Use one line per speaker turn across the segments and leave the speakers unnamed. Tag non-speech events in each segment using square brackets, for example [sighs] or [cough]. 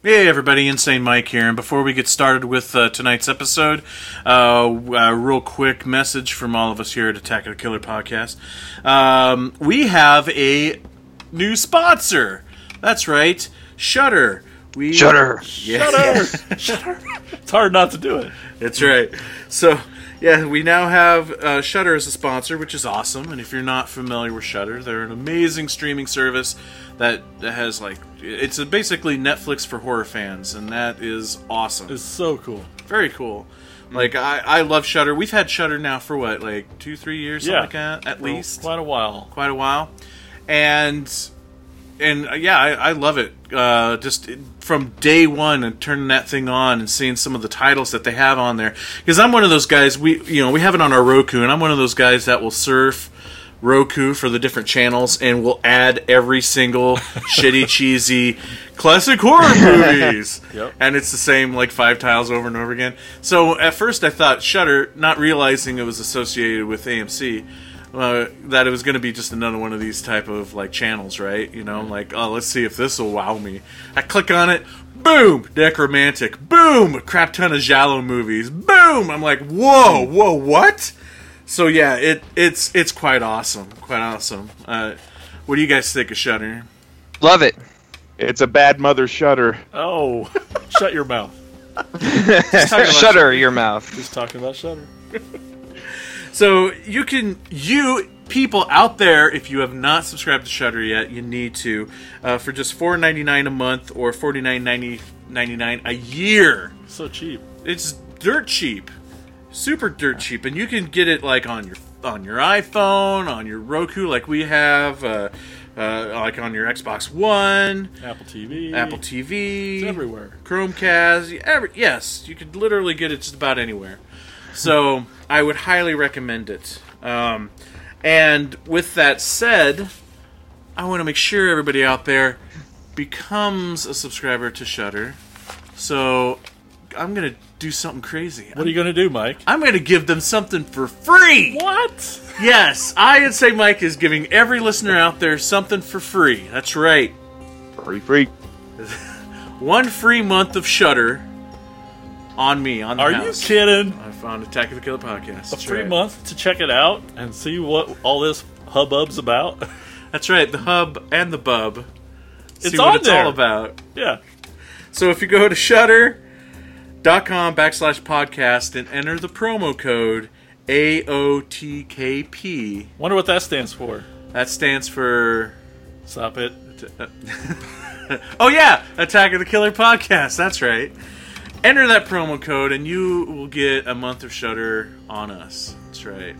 Hey everybody, Insane Mike here. And before we get started with uh, tonight's episode, uh, a real quick message from all of us here at Attack of the Killer Podcast. Um, we have a new sponsor. That's right, Shutter. We
Shudder.
Yeah.
Shutter. [laughs] It's hard not to do it.
That's right. So, yeah, we now have uh, Shutter as a sponsor, which is awesome. And if you're not familiar with Shutter, they're an amazing streaming service that has like it's a basically Netflix for horror fans, and that is awesome.
It's so cool.
Very cool. Like I, I love Shutter. We've had Shutter now for what, like two, three years, something
Yeah.
like that, at
Well,
least
quite a while.
quite a while, and and uh, yeah, I, I love it. Uh, just from day one and turning that thing on and seeing some of the titles that they have on there. Because I'm one of those guys. We you know we have it on our Roku, and I'm one of those guys that will surf. Roku for the different channels and will add every single [laughs] shitty cheesy classic horror movies [laughs]
Yep.
and it's the same like five tiles over and over again so at first i thought shutter not realizing it was associated with amc uh, that it was going to be just another one of these type of like channels, right? You know, like oh, let's see if this will wow me. I click on it, boom, Nekromantik, boom, a crap ton of giallo movies, boom. I'm like, whoa, whoa, what? So yeah, it it's it's quite awesome, quite awesome. Uh, what do you guys think of Shutter?
Love it.
It's a bad mother shutter.
Oh, shut your mouth. [laughs]
Shutter your mouth.
Just talking about Shutter. [laughs]
So you can you people out there, if you have not subscribed to Shutter yet, you need to uh, for just four ninety nine a month or forty nine ninety ninety nine a year.
So cheap.
It's dirt cheap, super dirt cheap, and you can get it like on your on your iPhone, on your Roku, like we have, uh, uh, like on your Xbox One,
Apple TV.
Apple TV,
It's everywhere.
Chromecast. Every, yes, you could literally get it just about anywhere. So I would highly recommend it. Um, and with that said, I want to make sure everybody out there becomes a subscriber to Shutter. So I'm gonna do something crazy.
What are you going to do, Mike?
I'm gonna give them something for free.
What?
Yes, I would say Mike is giving every listener out there something for free. That's right.
Free, free. [laughs]
One free month of Shutter on me on the
Are you kidding?
I found Attack of the Killer podcast.
A
That's
free
right.
month to check it out and see what all this hubbub's about?
That's right. The hub and the bub.
It's
See what
on
it's
there.
all about.
yeah.
So if you go to shutter.com backslash podcast and enter the promo code AOTKP,
Wonder what that stands for.
that stands for.
Stop it. [laughs]
Oh, yeah! Attack of the Killer podcast. That's right. Enter that promo code and you will get a month of Shutter on us. That's right.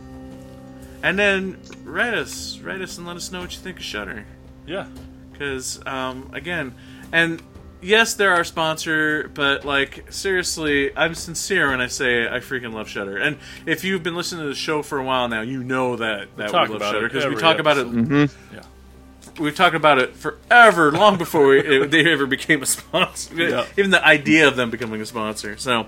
And then write us, write us, and let us know what you think of Shutter.
Yeah.
because um, again and yes they're our sponsor but like seriously i'm sincere when i say i freaking love shutter and if you've been listening to the show for a while now you know that that we,
talk
love
about
shutter
it
because we
every
talk about it
episode. Yeah.
We've talked about it forever long before we, it, they ever became a sponsor.
Yeah.
even the idea of them becoming a sponsor. So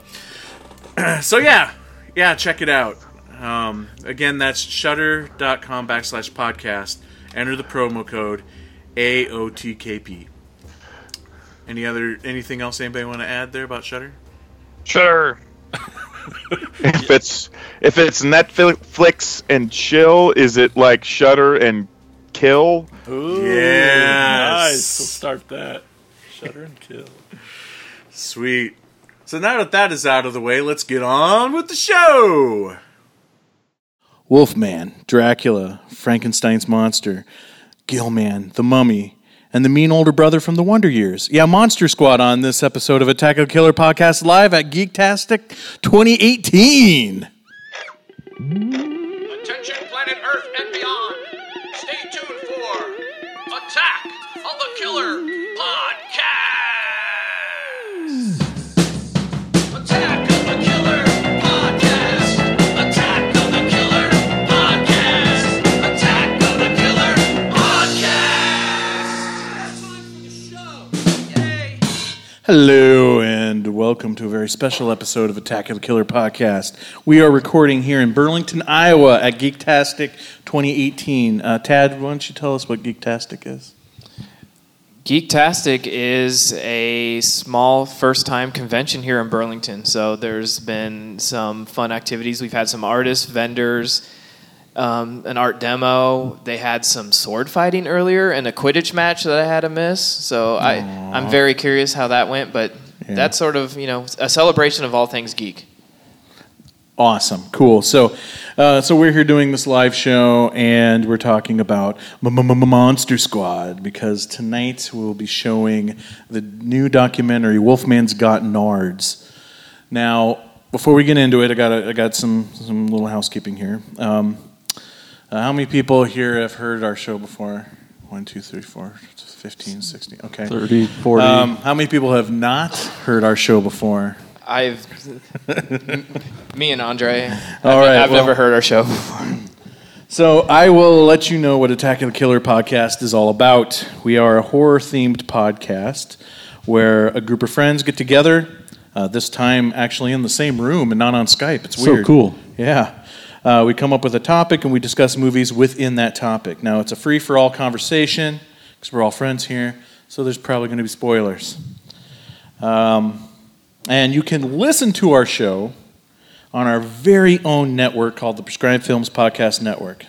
[clears throat] so yeah. Yeah check it out. Um, again that's shutter.com backslash podcast. Enter the promo code aotkp any other anything else anybody want to add there about shutter
Shutter. [laughs]
If it's if it's Netflix and chill, is it like Shutter and Kill?
Ooh,
Yes.
Nice. We'll start that. Shutter and kill.
Sweet. So now that that is out of the way, let's get on with the show. Wolfman, Dracula, Frankenstein's monster, Gillman, the Mummy, and the mean older brother from the Wonder Years. Yeah, Monster Squad on this episode of Attack of the Killer podcast live at Geektastic 2018.
Attention, planet Earth and beyond. Attack of the Killer Podcast. Attack of the Killer Podcast. Attack of the Killer Podcast. Attack of the Killer Podcast. Yay.
Hello, welcome to a very special episode of Attack of the Killer podcast. We are recording here in Burlington, Iowa at Geektastic 2018. Uh, Tad, why don't you tell us what Geektastic is?
Geektastic is a small first time convention here in Burlington. So there's been some fun activities. We've had some artists, vendors, um, an art demo. They had some sword fighting earlier and a Quidditch match that I had to miss. So I, I'm very curious how that went. But
Yeah.
that's sort of, you know, a celebration of all things geek.
Awesome, cool. So, uh, so we're here doing this live show, and we're talking about Monster Squad because tonight we'll be showing the new documentary Wolfman's Got Nards. Now, before we get into it, I got a, I got some some little housekeeping here. Um, uh, how many people here have heard our show before? One, two, three, four, 15, 16. Okay.
30, 40.
Um, how many people have not heard our show before?
I've, me and Andre,
All
I've,
right,
I've
well-
never heard our show before.
So I will let you know what Attack of the Killer podcast is all about. We are a horror-themed podcast where a group of friends get together. Uh, this time, actually, in the same room and not on Skype. It's
So cool.
Yeah. Uh, we come up with a topic and we discuss movies within that topic. Now, it's a free-for-all conversation because we're all friends here. So there's probably going to be spoilers. Um, and you can listen to our show on our very own network called the Prescribed Films Podcast Network.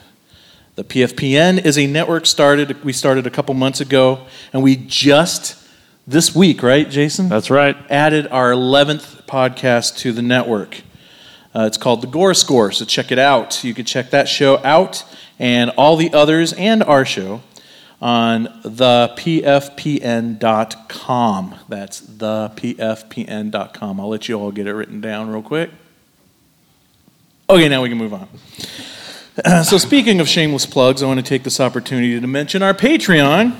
The PFPN is a network started we started a couple months ago, and we just this week, right, Jason?
That's right.
added our 11th podcast to the network. Uh, it's called The Gore Score, so check it out. You can check that show out and all the others and our show on thepfpn.com. That's thepfpn.com. I'll let you all get it written down real quick. Okay, now we can move on. [clears throat] so, speaking of shameless plugs, I want to take this opportunity to mention our Patreon.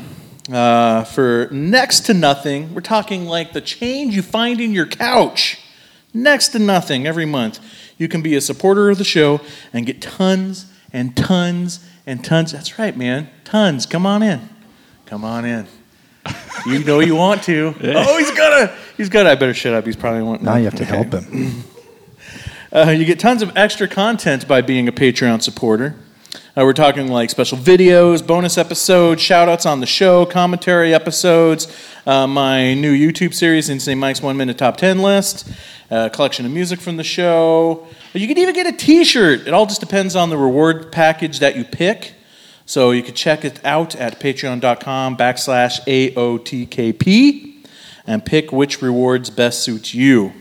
Uh, for next to nothing, we're talking like the change you find in your couch. Next to nothing every month. You can be a supporter of the show and get tons and tons and tons. That's right, man. Tons. Come on in. Come on in. You know you want to. [laughs] Oh, he's gonna. He's gonna. I better shut up. He's probably wanting.
Now you have to help him. [laughs]
Uh, you get tons of extra content by being a Patreon supporter. Uh, we're talking like special videos, bonus episodes, shout outs on the show, commentary episodes, uh, my new YouTube series, Insane Mike's One Minute Top 10 list, a collection of music from the show. You can even get a t shirt. It all just depends on the reward package that you pick. So you can check it out at patreon.com backslash AOTKP and pick which rewards best suits you.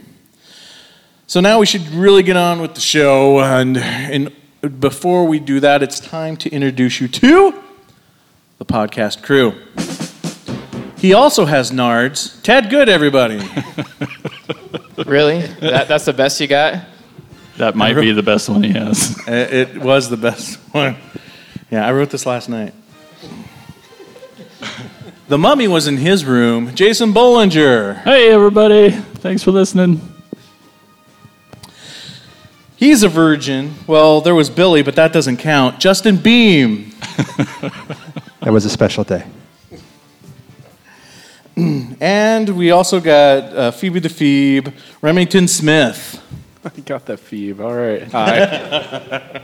So now we should really get on with the show. And, and before we do that, it's time to introduce you to the podcast crew. He also has nards. Ted Good, everybody. [laughs]
Really? That, that's the best you got?
That might be the best one he has. [laughs]
it it was the best one. Yeah, I wrote this last night. The mummy was in his room. Jason Bollinger.
Hey, everybody. Thanks for listening.
He's a virgin. Well, there was Billy, but that doesn't count. Justin Beam. [laughs]
that was a special day. [clears throat]
And we also got uh, Phoebe the Phoebe, Remington Smith. [laughs]
I got that Phoebe. All right. [laughs] Hi.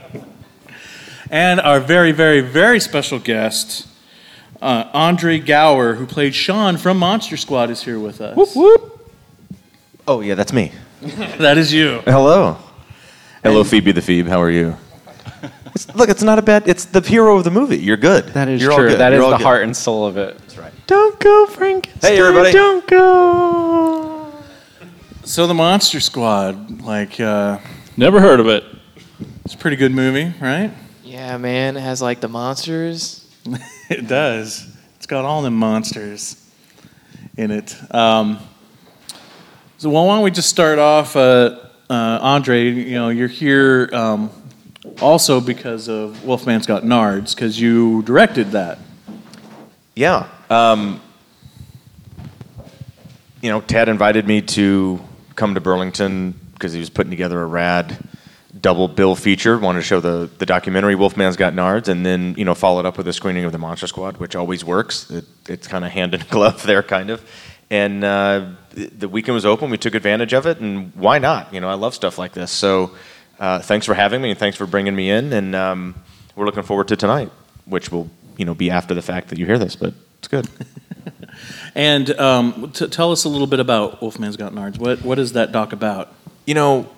And our very, very, very special guest, uh, Andre Gower, who played Sean from Monster Squad, is here with us. Whoop, whoop.
Oh, yeah, that's me.
That is you.
Hello. Hello, Phoebe the Phoebe. How are you? It's, look, it's not a bad. It's the hero of the movie. You're good.
That is
You're all
true.
good.
That is
You're all
the
good.
heart and soul of it.
That's right.
Don't go, Frankenstein.
Hey, everybody.
Don't go.
So the Monster Squad, like, uh,
Never heard of it.
it's a pretty good movie, right?
Yeah, man. It has like the monsters. [laughs]
It does. It's got all them monsters in it. Um, so well, why don't we just start off, uh, uh, Andre? You know, you're here um, also because of Wolfman's Got Nards, because you directed that.
Yeah. Um, you know, Tad invited me to come to Burlington because he was putting together a rad double bill feature. Wanted to show the, the documentary Wolfman's Got Nards, and then you know followed up with a screening of the Monster Squad, which always works. It, it's kind of hand in [laughs] glove there, kind of. And uh, the, weekend was open. We took advantage of it, and why not? You know, I love stuff like this. So, uh, thanks for having me, and thanks for bringing me in. And um, we're looking forward to tonight, which will you know be after the fact that you hear this, but it's good. [laughs]
and um, t- tell us a little bit about Wolfman's Got Nards. What what is that doc about?
You know,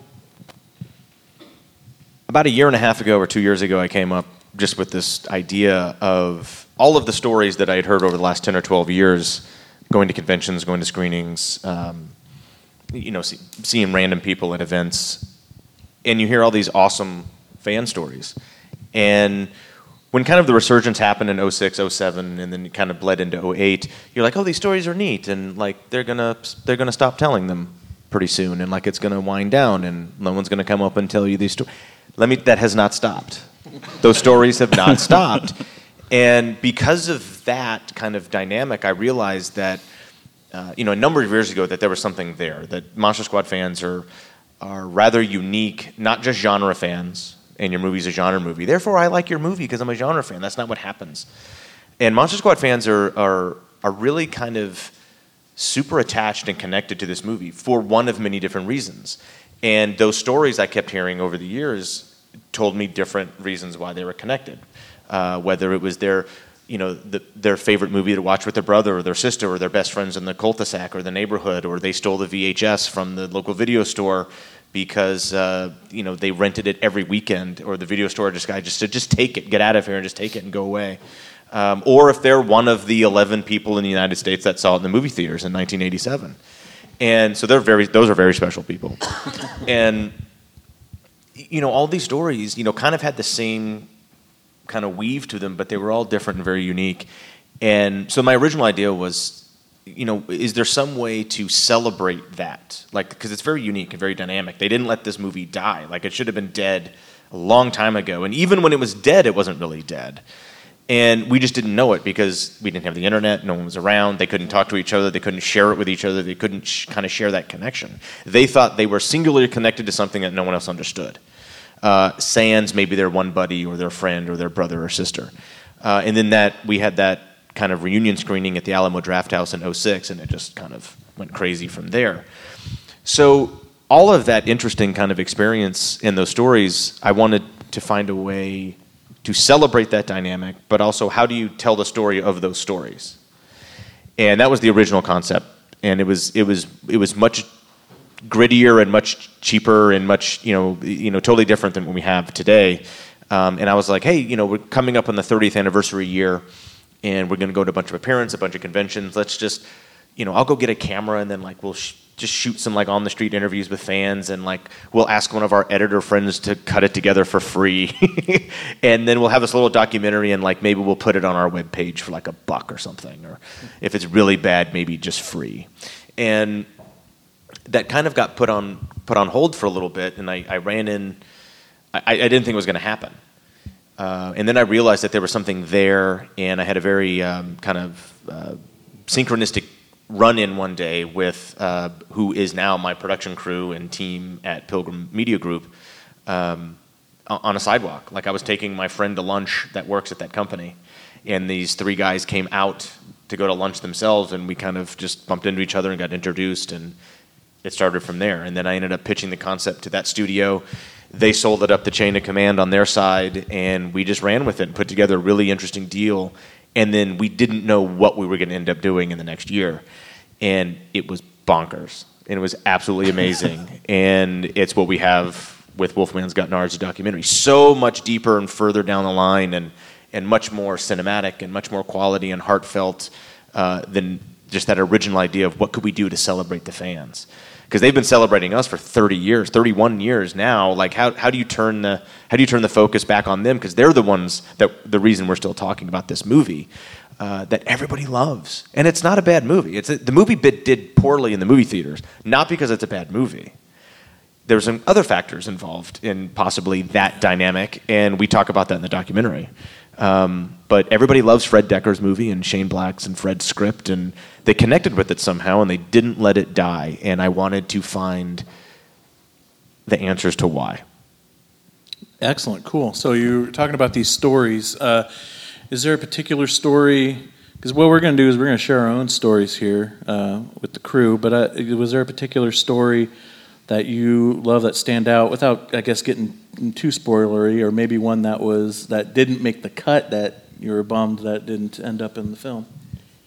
about a year and a half ago or two years ago, I came up just with this idea of all of the stories that I had heard over the last 10 or 12 years, going to conventions, going to screenings, um, you know, see, seeing random people at events, and you hear all these awesome fan stories. And when kind of the resurgence happened in 06, 07, and then it kind of bled into 08, you're like, oh, these stories are neat, and like they're gonna they're gonna stop telling them pretty soon, and like it's gonna wind down, and no one's gonna come up and tell you these stories. Let me. That has not stopped. Those stories have not [laughs] stopped, and because of that kind of dynamic, I realized that. Uh, you know, a number of years ago, that there was something there. That Monster Squad fans are are rather unique, not just genre fans, and your movie's a genre movie. Therefore, I like your movie because I'm a genre fan. That's not what happens. And Monster Squad fans are, are, are really kind of super attached and connected to this movie for one of many different reasons. And those stories I kept hearing over the years told me different reasons why they were connected. Uh, whether it was their, you know, the, their favorite movie to watch with their brother or their sister or their best friends in the cul-de-sac or the neighborhood, or they stole the VHS from the local video store because uh, you know they rented it every weekend, or the video store just guy just said, just take it, get out of here, and just take it and go away. Um, or if they're one of the 11 people in the United States that saw it in the movie theaters in 1987, and so they're very those are very special people, [laughs] and you know all these stories you know kind of had the same kind of weave to them, but they were all different and very unique. And so my original idea was, you know, is there some way to celebrate that? Like, because it's very unique and very dynamic. They didn't let this movie die. Like, it should have been dead a long time ago. And even when it was dead, it wasn't really dead. And we just didn't know it because we didn't have the internet. No one was around. They couldn't talk to each other. They couldn't share it with each other. They couldn't sh- kind of share that connection. They thought they were singularly connected to something that no one else understood uh, sans maybe their one buddy or their friend or their brother or sister. Uh, and then that we had that kind of reunion screening at the Alamo Drafthouse in 06, and it just kind of went crazy from there. So all of that interesting kind of experience in those stories, I wanted to find a way to celebrate that dynamic, but also how do you tell the story of those stories? And that was the original concept, and it was it was it was much grittier and much cheaper and much you know you know totally different than what we have today. Um, and I was like, hey, you know, we're coming up on the 30th anniversary year, and we're going to go to a bunch of appearances, a bunch of conventions. Let's just, you know, I'll go get a camera and then like we'll sh- just shoot some like on the street interviews with fans, and like we'll ask one of our editor friends to cut it together for free, [laughs] and then we'll have this little documentary, and like maybe we'll put it on our webpage for like a buck or something, or if it's really bad, maybe just free. And that kind of got put on put on hold for a little bit, and I, I ran in. I, I didn't think it was going to happen, uh, and then I realized that there was something there, and I had a very um, kind of uh, synchronistic run in one day with uh, who is now my production crew and team at Pilgrim Media Group um, on a sidewalk. Like I was taking my friend to lunch that works at that company, and these three guys came out to go to lunch themselves, and we kind of just bumped into each other and got introduced, and it started from there. And then I ended up pitching the concept to that studio. They sold it up the chain of command on their side, and we just ran with it and put together a really interesting deal. And then we didn't know what we were going to end up doing in the next year. And it was bonkers. And it was absolutely [laughs] amazing. and it's what we have with Wolfman's Got Nards, documentary. So much deeper and further down the line, and, and much more cinematic and much more quality and heartfelt uh, than just that original idea of what could we do to celebrate the fans. Because they've been celebrating us for 30 years 31 years now. Like how, how do you turn the how do you turn the focus back on them? Because they're the ones that the reason we're still talking about this movie uh, that everybody loves. And it's not a bad movie. It's a, the movie bit did poorly in the movie theaters not because it's a bad movie. There's some other factors involved in possibly that dynamic and we talk about that in the documentary um, but everybody loves Fred Dekker's movie and Shane Black's and Fred's script, and they connected with it somehow, and they didn't let it die. And I wanted to find the answers to why.
Excellent, cool. So you're talking about these stories. Uh, is there a particular story? Because what we're going to do is we're going to share our own stories here uh, with the crew. But uh, was there a particular story that you love that stand out without, I guess, getting too spoilery, or maybe one that was that didn't make the cut that you were bummed that didn't end up in the film?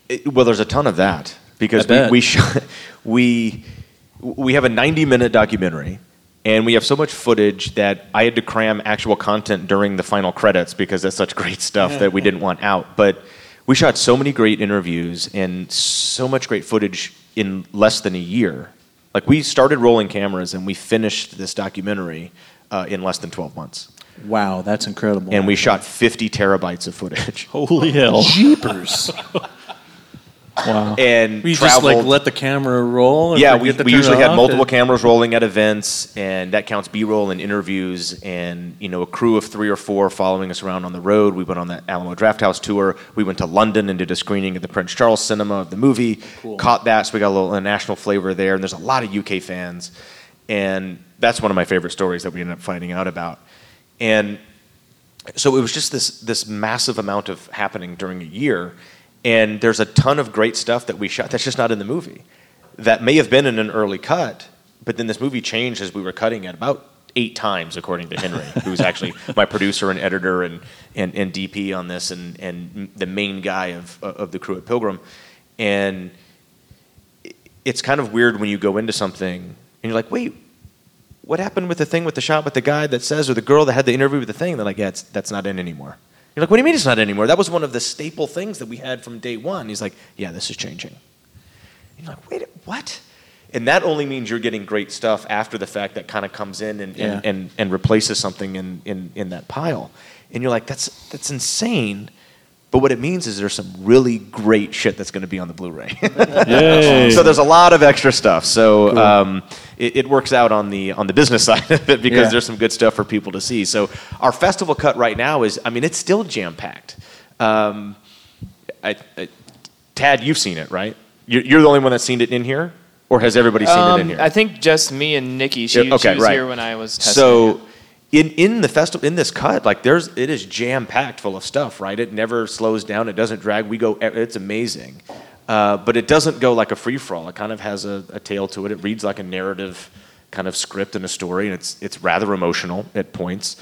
It- well, there's a ton of that because we we, shot, [laughs] we we have a 90 minute documentary, and we have so much footage that I had to cram actual content during the final credits because that's such great stuff that we [laughs] didn't want out. But we shot so many great interviews and so much great footage in less than a year. Like we started rolling cameras and we finished this documentary uh, in less than 12 months.
Wow, that's incredible.
And we shot 50 terabytes of footage.
Holy hell.
Jeepers. [laughs] wow.
And
We just like let the camera roll. and
yeah, we,
forget
we usually had multiple
and-
cameras rolling at events, and that counts B-roll and interviews, and you know a crew of three or four following us around on the road. We went on the Alamo Drafthouse tour. We went to London and did a screening at the Prince Charles Cinema of the movie. Cool. Caught that, so we got a little a national flavor there. And there's a lot of UK fans, and that's one of my favorite stories that we ended up finding out about. And so it was just this this massive amount of happening during a year and there's a ton of great stuff that we shot that's just not in the movie that may have been in an early cut but then this movie changed as we were cutting it about eight times according to henry who's actually [laughs] my producer and editor and, and, and dp on this and, and the main guy of, of the crew at pilgrim and it's kind of weird when you go into something and you're like wait what happened with the thing with the shot with the guy that says or the girl that had the interview with the thing? They're like, yeah, that's not in anymore. You're like, what do you mean it's not anymore? That was one of the staple things that we had from day one. He's like, yeah, this is changing. You're like, wait, what? And that only means you're getting great stuff after the fact that kind of comes in and,
Yeah.
and, and, and replaces something in, in, in that pile. And you're like, that's, that's insane. But what it means is there's some really great shit that's going to be on the Blu-ray. [laughs] So there's a lot of extra stuff. So um, it, it works out on the on the business [laughs] side of it because
Yeah.
there's some good stuff for people to see. So our festival cut right now is, I mean, it's still jam packed. Um, I, I, Tad, you've seen it, right? You're, you're the only one that's seen it in here, or has everybody seen it in
Um,
here?
I think just me and Nikki. She,
Yeah, okay,
she was
right.
here when I was testing.
So
it.
In in the festival in this cut, like there's it is jam packed full of stuff, right? It never slows down. It doesn't drag. We go. It's amazing, uh, but it doesn't go like a free for all. It kind of has a, a tail to it. It reads like a narrative kind of script and a story, and it's it's rather emotional at points.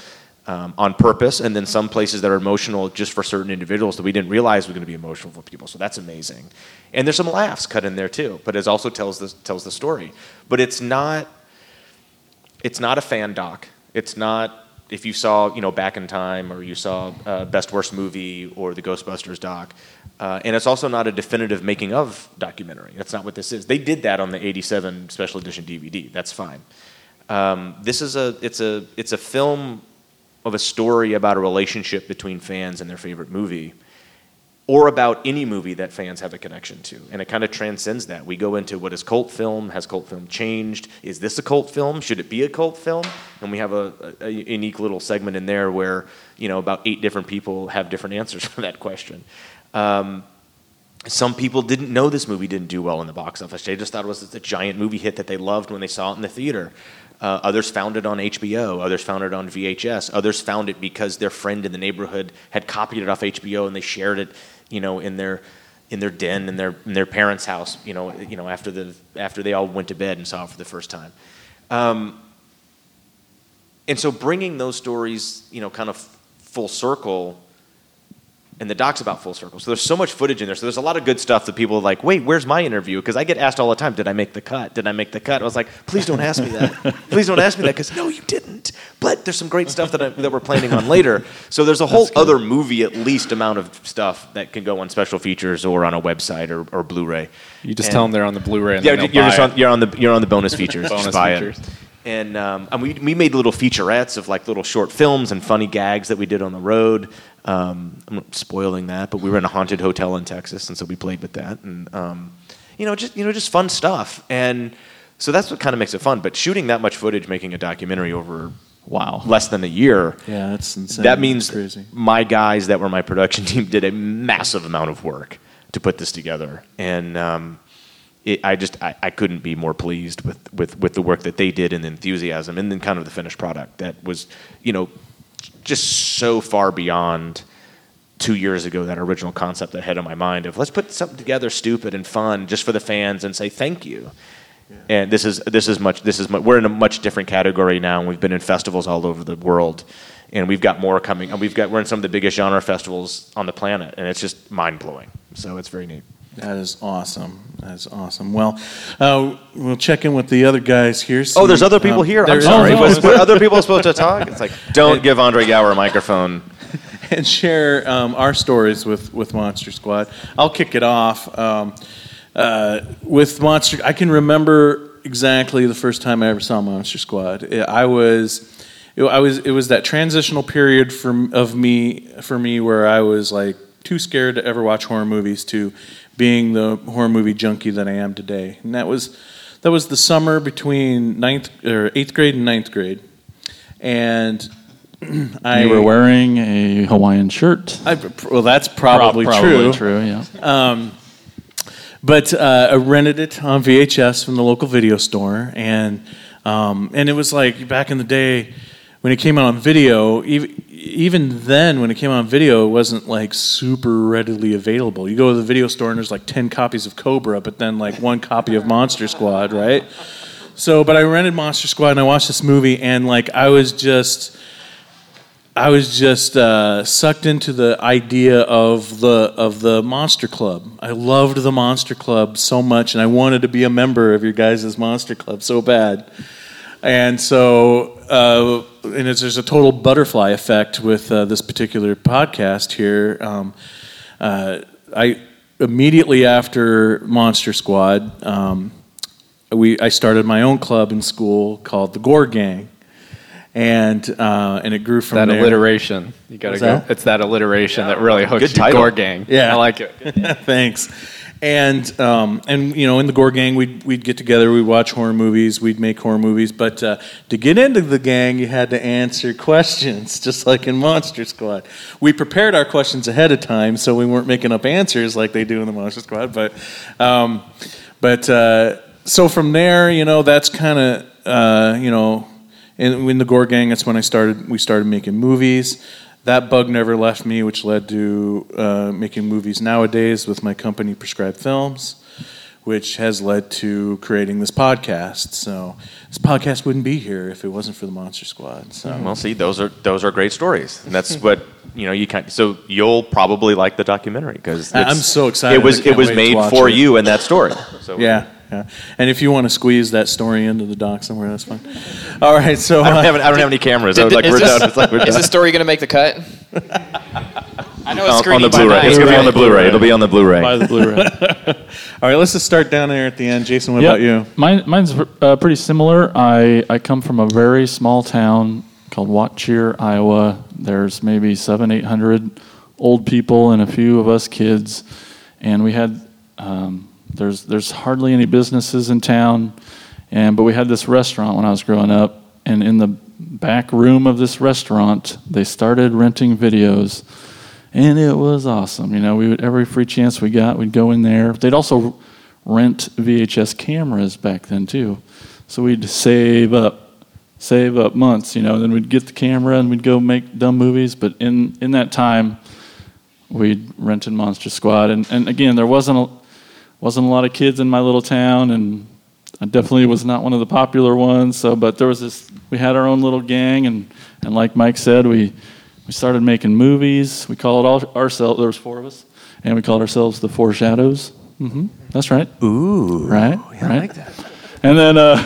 Um, on purpose, and then some places that are emotional just for certain individuals that we didn't realize were going to be emotional for people. So that's amazing, and there's some laughs cut in there too. But it also tells the tells the story. But it's not it's not a fan doc. It's not if you saw you know Back in Time or you saw uh, Best Worst Movie or the Ghostbusters doc, uh, and it's also not a definitive making of documentary. That's not what this is. They did that on the '87 special edition DVD. That's fine. Um, this is a it's a it's a film of a story about a relationship between fans and their favorite movie or about any movie that fans have a connection to. And it kind of transcends that. We go into what is cult film? Has cult film changed? Is this a cult film? Should it be a cult film? And we have a, a, a unique little segment in there where, you know, about eight different people have different answers [laughs] for that question. Um, some people didn't know this movie didn't do well in the box office. They just thought it was a giant movie hit that they loved when they saw it in the theater. Uh, others found it on HBO. Others found it on VHS. Others found it because their friend in the neighborhood had copied it off HBO and they shared it, you know, in their in their den in their in their parents' house, you know, you know after the after they all went to bed and saw it for the first time. Um, and so bringing those stories, you know, kind of full circle and the doc's about full circle. So there's so much footage in there. So there's a lot of good stuff that people are like, wait, where's my interview? Because I get asked all the time, did I make the cut? Did I make the cut? I was like, please don't ask me that. [laughs] please don't ask me that because no, you didn't. But there's some great stuff that, I, that we're planning on later. So there's a whole other movie, at least, amount of stuff that can go on special features or on a website or, or Blu-ray.
You just
And-
tell them they're on the Blu-ray and
yeah,
they'll
you're
buy
just
it.
on you're on the you're on the bonus features. [laughs]
Bonus
just buy
features.
it. And, um, and we, we made little featurettes of like little short films and funny gags that we did on the road. Um, I'm not spoiling that, but we were in a haunted hotel in Texas, and so we played with that, and um, you know, just you know, just fun stuff. And so that's what kind of makes it fun. But shooting that much footage, making a documentary over
Wow.
less than a year,
Yeah, that's insane.
that means my guys that were my production [laughs] team did a massive amount of work to put this together, and um, it, I just I, I couldn't be more pleased with, with with the work that they did and the enthusiasm, and then kind of the finished product that was you know just so far beyond two years ago that original concept that had in my mind of let's put something together stupid and fun just for the fans and say thank you. And this is this is much this is mu- we're in a much different category now. and We've been in festivals all over the world, and we've got more coming. And we've got we're in some of the biggest genre festivals on the planet, and it's just mind blowing. So it's very neat.
That is awesome. That is awesome. Well, uh, we'll check in with the other guys here.
Oh, there's other people
um,
here. I'm sorry.
Oh, no,
Was, were other people are supposed to talk? It's like, don't [laughs] give Andre Gower a microphone. [laughs]
and share um, our stories with, with Monster Squad. I'll kick it off. Um, uh, with Monster, I can remember exactly the first time I ever saw Monster Squad. I was, it, I was, it was that transitional period for, of me for me where I was like too scared to ever watch horror movies to being the horror movie junkie that I am today. And that was that was the summer between ninth or eighth grade and ninth grade. And [clears throat] I
you were wearing a Hawaiian shirt.
I, well, that's probably,
Prob-
true.
probably true, yeah.
Um, but uh, I rented it on VHS from the local video store, and um, and it was like back in the day when it came out on video. Even even then, when it came on video, it wasn't like super readily available. You go to the video store and there's like ten copies of Cobra, but then like one copy of Monster Squad, right? So, but I rented Monster Squad and I watched this movie, and like I was just. I was just uh, sucked into the idea of the of the Monster Club. I loved the Monster Club so much, and I wanted to be a member of your guys' Monster Club so bad. And so, uh, and it's, there's a total butterfly effect with uh, this particular podcast here. Um, uh, I immediately after Monster Squad, um, we I started my own club in school called the Gore Gang, and uh, and it grew from
that
there.
alliteration. You gotta
What's
go.
that?
It's that alliteration that really hooks
Good
you.
title.
Gore Gang.
Yeah,
I like it. [laughs] [laughs]
Thanks. And um, and you know, in the Gore Gang, we'd we'd get together, we'd watch horror movies, we'd make horror movies. But uh, to get into the gang, you had to answer [laughs] questions, just like in Monster Squad. We prepared our questions ahead of time, so we weren't making up answers like they do in the Monster Squad. But um, but uh, so from there, you know, that's kind of uh, you know, in, in the Gore Gang, that's when I started. We started making movies. That bug never left me, which led to uh, making movies nowadays with my company, Prescribed Films, which has led to creating this podcast. So this podcast wouldn't be here if it wasn't for the Monster Squad. So
Well, see, those are those are great stories, and that's what you know. You can so you'll probably like the documentary because
I'm so excited.
It was it was made for
it.
you and that story. So
yeah, yeah. And if you want to squeeze that story into the doc somewhere, that's fine. All right, so
I don't
uh,
have I don't have any cameras. I was like,
is
we're
this-
done. It's like we're
Is
done.
this story going to make the cut? [laughs] I know it's
on, on
screening
the
by
Blu-ray.
night.
It's gonna be on the Blu-ray. It'll be on the Blu-ray.
Buy the Blu-ray. [laughs]
all right, let's just start down there at the end. Jason, what
Yep.
about you?
Mine, mine's uh, pretty similar. I, I come from a very small town called Watcheer, Iowa. There's maybe seven, eight hundred old people and a few of us kids, and we had um, there's there's hardly any businesses in town, and but we had this restaurant when I was growing up, and in the back room of this restaurant, they started renting videos and it was awesome. You know, we would every free chance we got, we'd go in there. They'd also rent VHS cameras back then too, so we'd save up, save up months. You know, and then we'd get the camera and we'd go make dumb movies. But in in that time, we'd rented Monster Squad, and and again, there wasn't a, wasn't a lot of kids in my little town, and I definitely was not one of the popular ones. So, but there was this. We had our own little gang, and and like Mike said, we we started making movies. We called all ourselves. There was four of us, and we called ourselves the Four Shadows. hmm That's right.
Ooh,
right,
yeah, I
right.
like that.
And then, uh,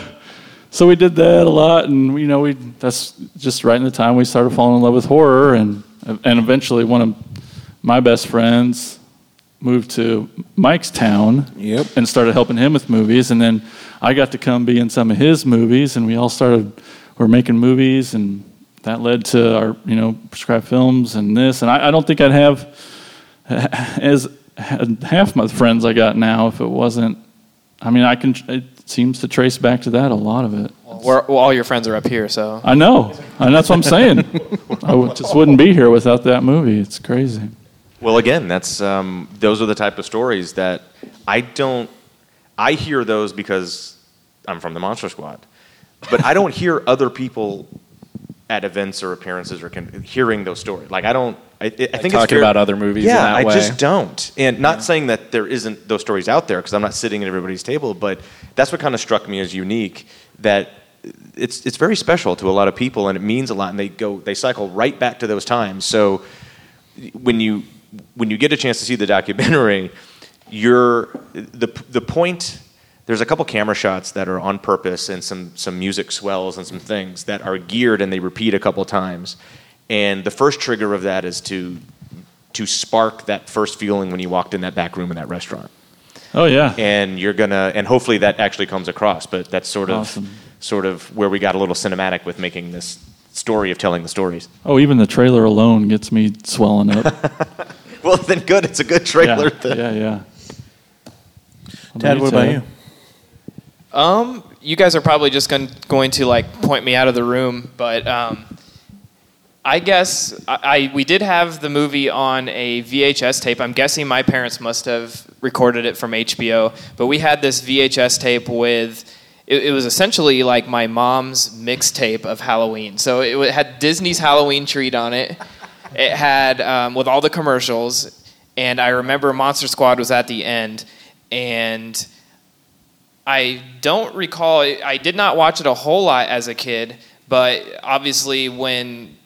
so we did that a lot, and you know, we that's just right in the time we started falling in love with horror, and and eventually one of my best friends moved to Mike's town,
yep,
and started helping him with movies, and then I got to come be in some of his movies, and we all started we're making movies, and that led to our you know prescribed films and this, and I, I don't think I'd have as half my friends I got now if it wasn't. I mean, I can. It seems to trace back to that a lot of it.
We're, well, all your friends are up here, so.
I know, and that's what I'm saying. [laughs] I just wouldn't be here without that movie. It's crazy.
Well, again, that's um, those are the type of stories that I don't. I hear those because I'm from the Monster Squad, but I don't hear other people at events or appearances or con- hearing those stories. Like I don't. I, I think it's
talking about other movies in
Yeah, I
way.
just don't. And not saying that there isn't those stories out there because I'm not sitting at everybody's table, but that's what kind of struck me as unique. That it's it's very special to a lot of people and it means a lot, and they go they cycle right back to those times. So when you when you get a chance to see the documentary, you're the the point. There's a couple camera shots that are on purpose and some some music swells and some things that are geared and they repeat a couple times. And the first trigger of that is to to spark that first feeling when you walked in that back room in that restaurant.
Oh yeah.
And you're gonna and hopefully that actually comes across. But that's sort of
Awesome.
sort of where we got a little cinematic with making this story of telling the stories.
Oh, even the trailer alone gets me swelling up. [laughs]
Well, then good. It's a good trailer.
yeah,
then.
yeah, yeah.
Tad, what about you?
Um, you guys are probably just going going to like point me out of the room, but um, I guess I, I we did have the movie on a VHS tape. I'm guessing my parents must have recorded it from HBO, but we had this VHS tape with. It, it was essentially like my mom's mixtape of Halloween. So it had Disney's Halloween treat on it. It had um, with all the commercials, and I remember Monster Squad was at the end, and I don't recall. I did not watch it a whole lot as a kid, but obviously when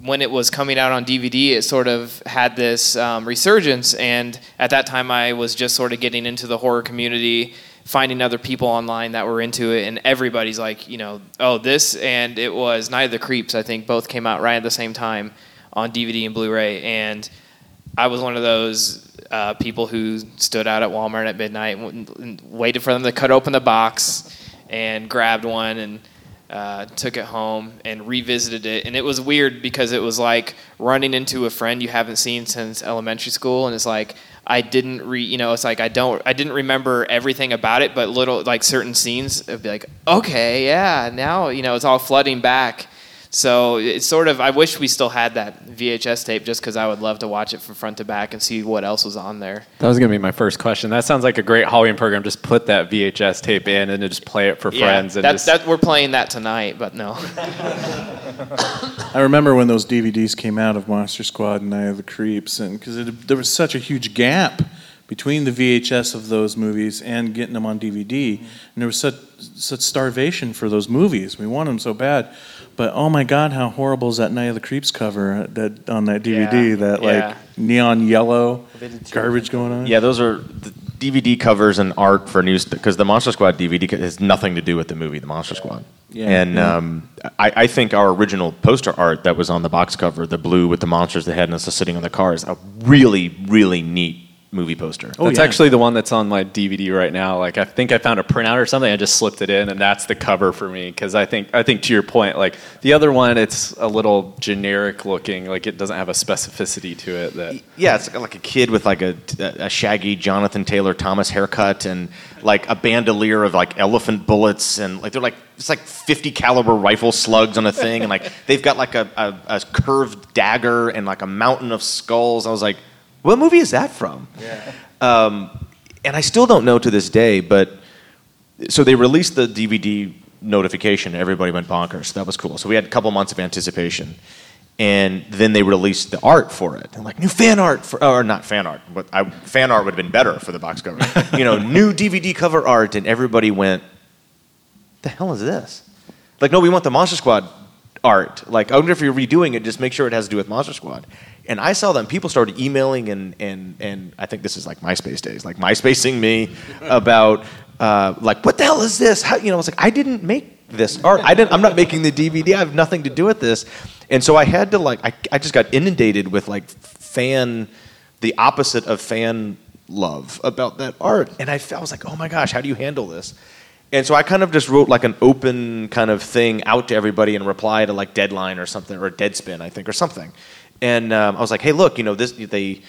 when it was coming out on DVD, it sort of had this um, resurgence. And at that time, I was just sort of getting into the horror community, finding other people online that were into it, and everybody's like, you know, oh, this and it was Night of the Creeps. I think both came out right at the same time on DVD and Blu-ray, and I was one of those uh, people who stood out at Walmart at midnight and, waited for them to cut open the box and grabbed one and uh, took it home and revisited it. And it was weird because it was like running into a friend you haven't seen since elementary school, and it's like I didn't re, you know, it's like I don't, I didn't remember everything about it, but little like certain scenes, it'd be like, okay, yeah, now you know it's all flooding back. So it's sort of. I wish we still had that VHS tape, just because I would love to watch it from front to back and see what else was on there.
That was gonna be my first question. That sounds like a great Halloween program. Just put that VHS tape in and then just play it for friends and
that,
just
that we're playing that tonight, but no. [laughs]
I remember when those DVDs came out of Monster Squad and Night of the Creeps, and because there was such a huge gap between the VHS of those movies and getting them on DVD, and there was such such starvation for those movies. We wanted them so bad, but oh my God, how horrible is that Night of the Creeps cover that on that DVD?
Yeah,
That
yeah.
like neon yellow garbage going on.
Yeah, those are the DVD covers and art for news because the Monster Squad DVD has nothing to do with the movie, The Monster Squad.
Yeah.
and
Yeah.
Um, I, I think our original poster art that was on the box cover, the blue with the monsters that had us sitting on the car, is a really, really neat movie poster.
Oh, that's actually the one that's on my DVD right now. Like I think I found a printout or something. I just slipped it in, and that's the cover for me. Because I think I think to your point, like the other one, it's a little generic looking. Like it doesn't have a specificity to it. That
Yeah, it's like a kid with like a, a shaggy Jonathan Taylor Thomas haircut and like a bandolier of like elephant bullets and like they're like it's like 50 caliber rifle slugs on a thing and like they've got like a, a, a curved dagger and like a mountain of skulls. I was like, what movie is that from? Um, and I still don't know to this day, but so they released the DVD notification. Everybody went bonkers. That was cool. So we had a couple months of anticipation, and then they released the art for it. And like new fan art for, or not fan art, but I, fan art would have been better for the box cover. [laughs] you know, new DVD cover art, and everybody went, "The hell is this?" Like, no, we want the Monster Squad art. Like, I wonder if you're redoing it, just make sure it has to do with Monster Squad. And I saw them. People started emailing, and and and I think this is like MySpace days, like MySpacing me [laughs] about uh, like what the hell is this? How, you know, I was like, I didn't make this art. I didn't. I'm not making the DVD. I have nothing to do with this. And so I had to like, I, I just got inundated with like fan, the opposite of fan love about that art. And I, I was like, oh my gosh, how do you handle this? And so I kind of just wrote like an open kind of thing out to everybody in reply to like Deadline or something or Deadspin, I think, or something. And um, I was like, hey, look, you know, this they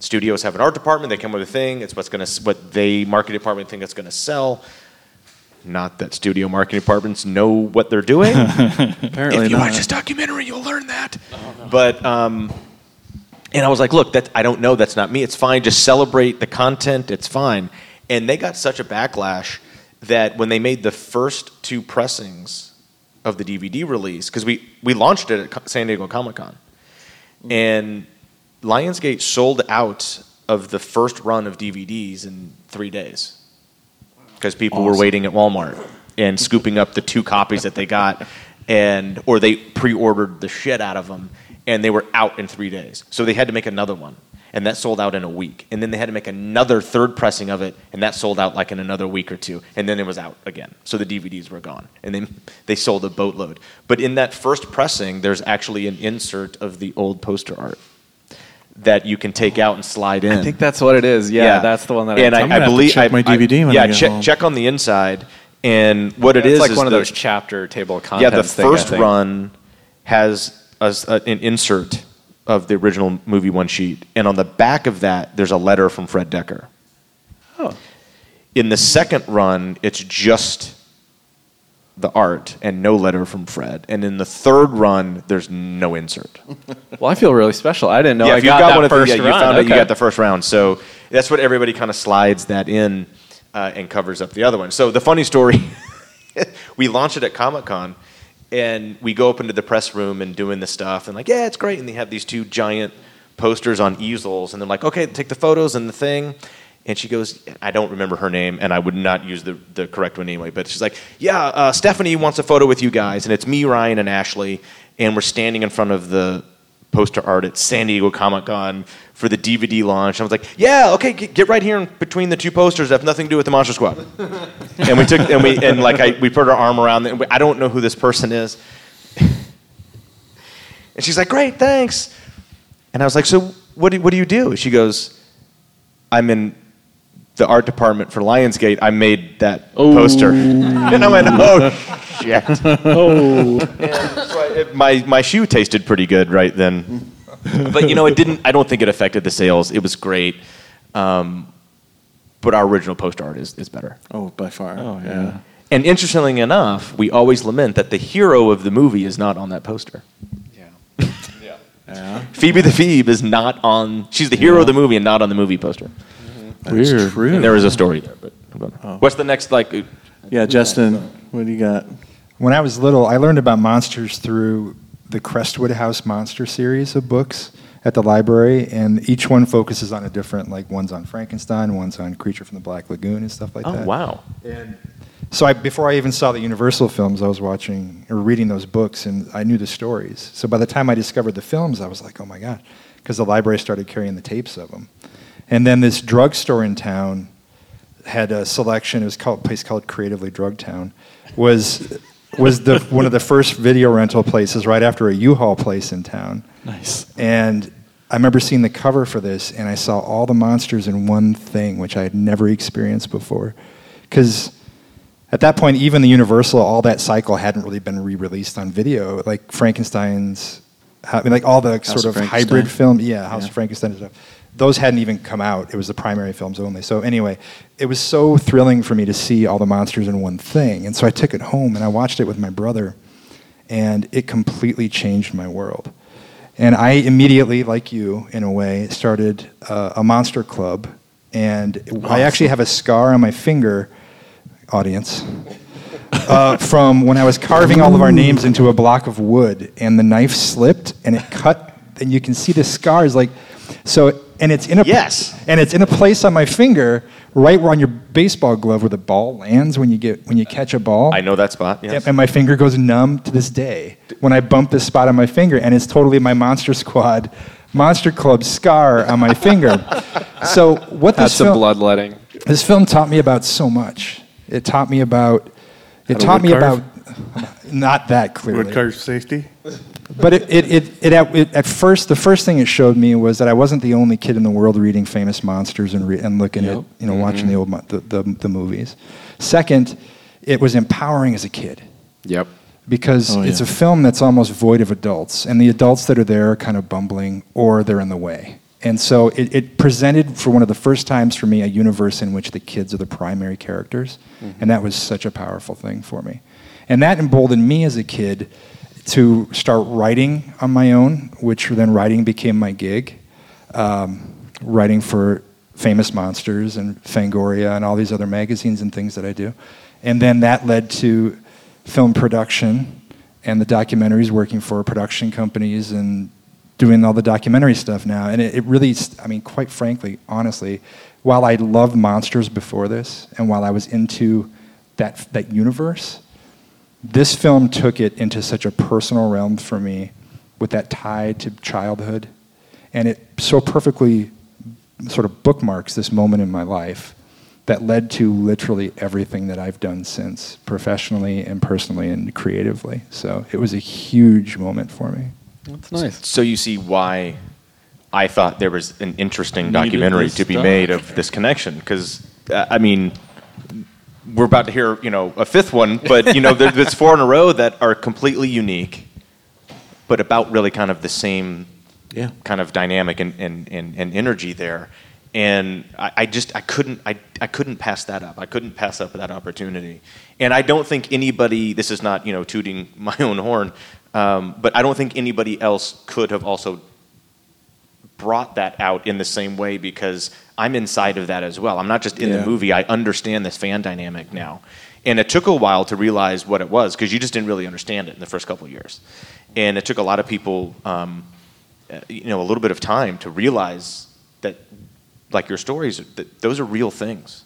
studios have an art department. They come with a thing. It's what's gonna what they marketing department think it's gonna sell. Not that studio marketing departments know what they're doing. [laughs]
Apparently
if you
not.
watch this documentary, you'll learn that. But um, and I was like, look, that I don't know. That's not me. It's fine. Just celebrate the content. It's fine. And they got such a backlash that when they made the first two pressings of the DVD release, because we we launched it at San Diego Comic Con, and Lionsgate sold out of the first run of DVDs in three days. Because people were waiting at Walmart and [laughs] scooping up the two copies that they got, and or they pre-ordered the shit out of them, and they were out in three days. So they had to make another one, and that sold out in a week. And then they had to make another third pressing of it, and that sold out like in another week or two. And then it was out again. So the DVDs were gone, and then they sold a boatload. But in that first pressing, there's actually an insert of the old poster art that you can take out and slide in.
I think that's what it is. Yeah, that's the one that
and
I,
I,
I'm
I
gonna have to
believe
check
I-
my DVD when
yeah,
I get
check check on the inside. And what it
it's like
is
one of
the-
those chapter table of
yeah, the
thing,
first run has a an insert of the original movie one sheet, and on the back of that, there's a letter from Fred Dekker.
Oh.
In the second run, it's just the art and no letter from Fred, and in the third run, there's no insert. [laughs]
Well, I feel really special. I didn't know
yeah,
I
if you
got,
got
that
one at the,
first
yeah, you found out you got the first round. So that's what everybody kind of slides that in uh, and covers up the other one. So the funny story, [laughs] we launched it at Comic Con, and we go up into the press room and doing the stuff, and like, yeah, it's great. And they have these two giant posters on easels, and they're like, okay, take the photos and the thing. And she goes, I don't remember her name, and I would not use the, the correct one anyway, but she's like, Yeah, uh, Stephanie wants a photo with you guys, and it's me, Ryan, and Ashley, and we're standing in front of the poster art at San Diego Comic Con for the DVD launch. I was like, Yeah, okay, get, get right here in between the two posters that have nothing to do with the Monster Squad. and we took, and we, and like, I, we put our arm around it, and we, I don't know who this person is. and she's like, Great, thanks. And I was like, So what do, what do you do? She goes, I'm in the art department for Lionsgate. I made that oh. poster. [laughs] And I went, oh, shit.
Oh.
And so I- it- my, my shoe tasted pretty good right then. [laughs] But, you know, it didn't, I don't think it affected the sales. It was great. Um, but our original poster art is, is better.
Oh, by far.
Oh, yeah.
And interestingly enough, we always lament that the hero of the movie is not on that poster.
Yeah. [laughs] Yeah.
Phoebe the Phoebe is not on, she's the hero of the movie and not on the movie poster.
That's
Weird.
true.
And there is a story there. But
Oh.
what's the next like? uh,
Yeah, Justin, what do you got?
When I was little, I learned about monsters through the Crestwood House Monster series of books at the library, and each one focuses on a different, like one's on Frankenstein, one's on Creature from the Black Lagoon, and stuff like
Oh
that.
wow!
So I, before I even saw the Universal films, I was watching or reading those books, and I knew the stories. So by the time I discovered the films, I was like, oh my god, because the library started carrying the tapes of them. And then this drugstore in town had a selection. It was called a place called Creatively Drug Town. Was was the one of the first video rental places right after a U-Haul place in town.
Nice.
And I remember seeing the cover for this, and I saw all the monsters in one thing, which I had never experienced before. Because at that point, even the Universal, all that cycle hadn't really been re-released on video. Like Frankenstein's, I mean, like all the sort
of
of hybrid film, yeah, House
Yeah.
of Frankenstein and stuff. Those hadn't even come out. It was the primary films only. So anyway, it was so thrilling for me to see all the monsters in one thing. And so I took it home and I watched it with my brother, and it completely changed my world. And I immediately, like you, in a way, started uh, a monster club. And I actually have a scar on my finger, audience, uh, from when I was carving all of our names into a block of wood, and the knife slipped and it cut, and you can see the scars. Like, so, and it's in a
Yes.
and it's in a place on my finger, right where on your baseball glove where the ball lands when you get when you catch a ball.
I know that spot. Yes.
Yep, and my finger goes numb to this day when I bump this spot on my finger, and it's totally my Monster Squad, Monster Club scar on my finger. [laughs] so what this
That's some
film,
bloodletting.
this film taught me about so much. It taught me about. It taught me
carve?
about. [laughs] Not that clearly.
Wood carve safety?
But it, it, it, it, at, it, at first, the first thing it showed me was that I wasn't the only kid in the world reading famous monsters and, re, and looking
Yep.
at, you know, watching mm-hmm. the old mo- the, the, the movies. Second, it was empowering as a kid
Yep.
because
Oh,
it's
yeah.
a film that's almost void of adults, and the adults that are there are kind of bumbling or they're in the way. And so it, it presented, for one of the first times for me, a universe in which the kids are the primary characters, mm-hmm. and that was such a powerful thing for me. And that emboldened me as a kid to start writing on my own, which then writing became my gig. Um, writing for Famous Monsters and Fangoria and all these other magazines and things that I do. And then that led to film production and the documentaries, working for production companies and doing all the documentary stuff now. And it, it really, I mean, quite frankly, honestly, while I loved monsters before this and while I was into that, that universe, this film took it into such a personal realm for me with that tie to childhood and it so perfectly sort of bookmarks this moment in my life that led to literally everything that I've done since, professionally and personally and creatively. So it was a huge moment for me.
That's nice.
So you see why I thought there was an interesting
Needed
documentary to be
doc.
made of this connection because uh, I mean we're about to hear you know a fifth one, but you know there, there's four in a row that are completely unique, but about really kind of the same
Yeah.
kind of dynamic and, and, and, and energy there. And I, I just I couldn't I, I couldn't pass that up. I couldn't pass up that opportunity. And I don't think anybody. This is not you know tooting [laughs] my own horn, um, but I don't think anybody else could have also brought that out in the same way because I'm inside of that as well. I'm not just in
Yeah.
the movie. I understand this fan dynamic now. And it took a while to realize what it was because you just didn't really understand it in the first couple of years. And it took a lot of people, um, uh, you know, a little bit of time to realize that, like your stories, that those are real things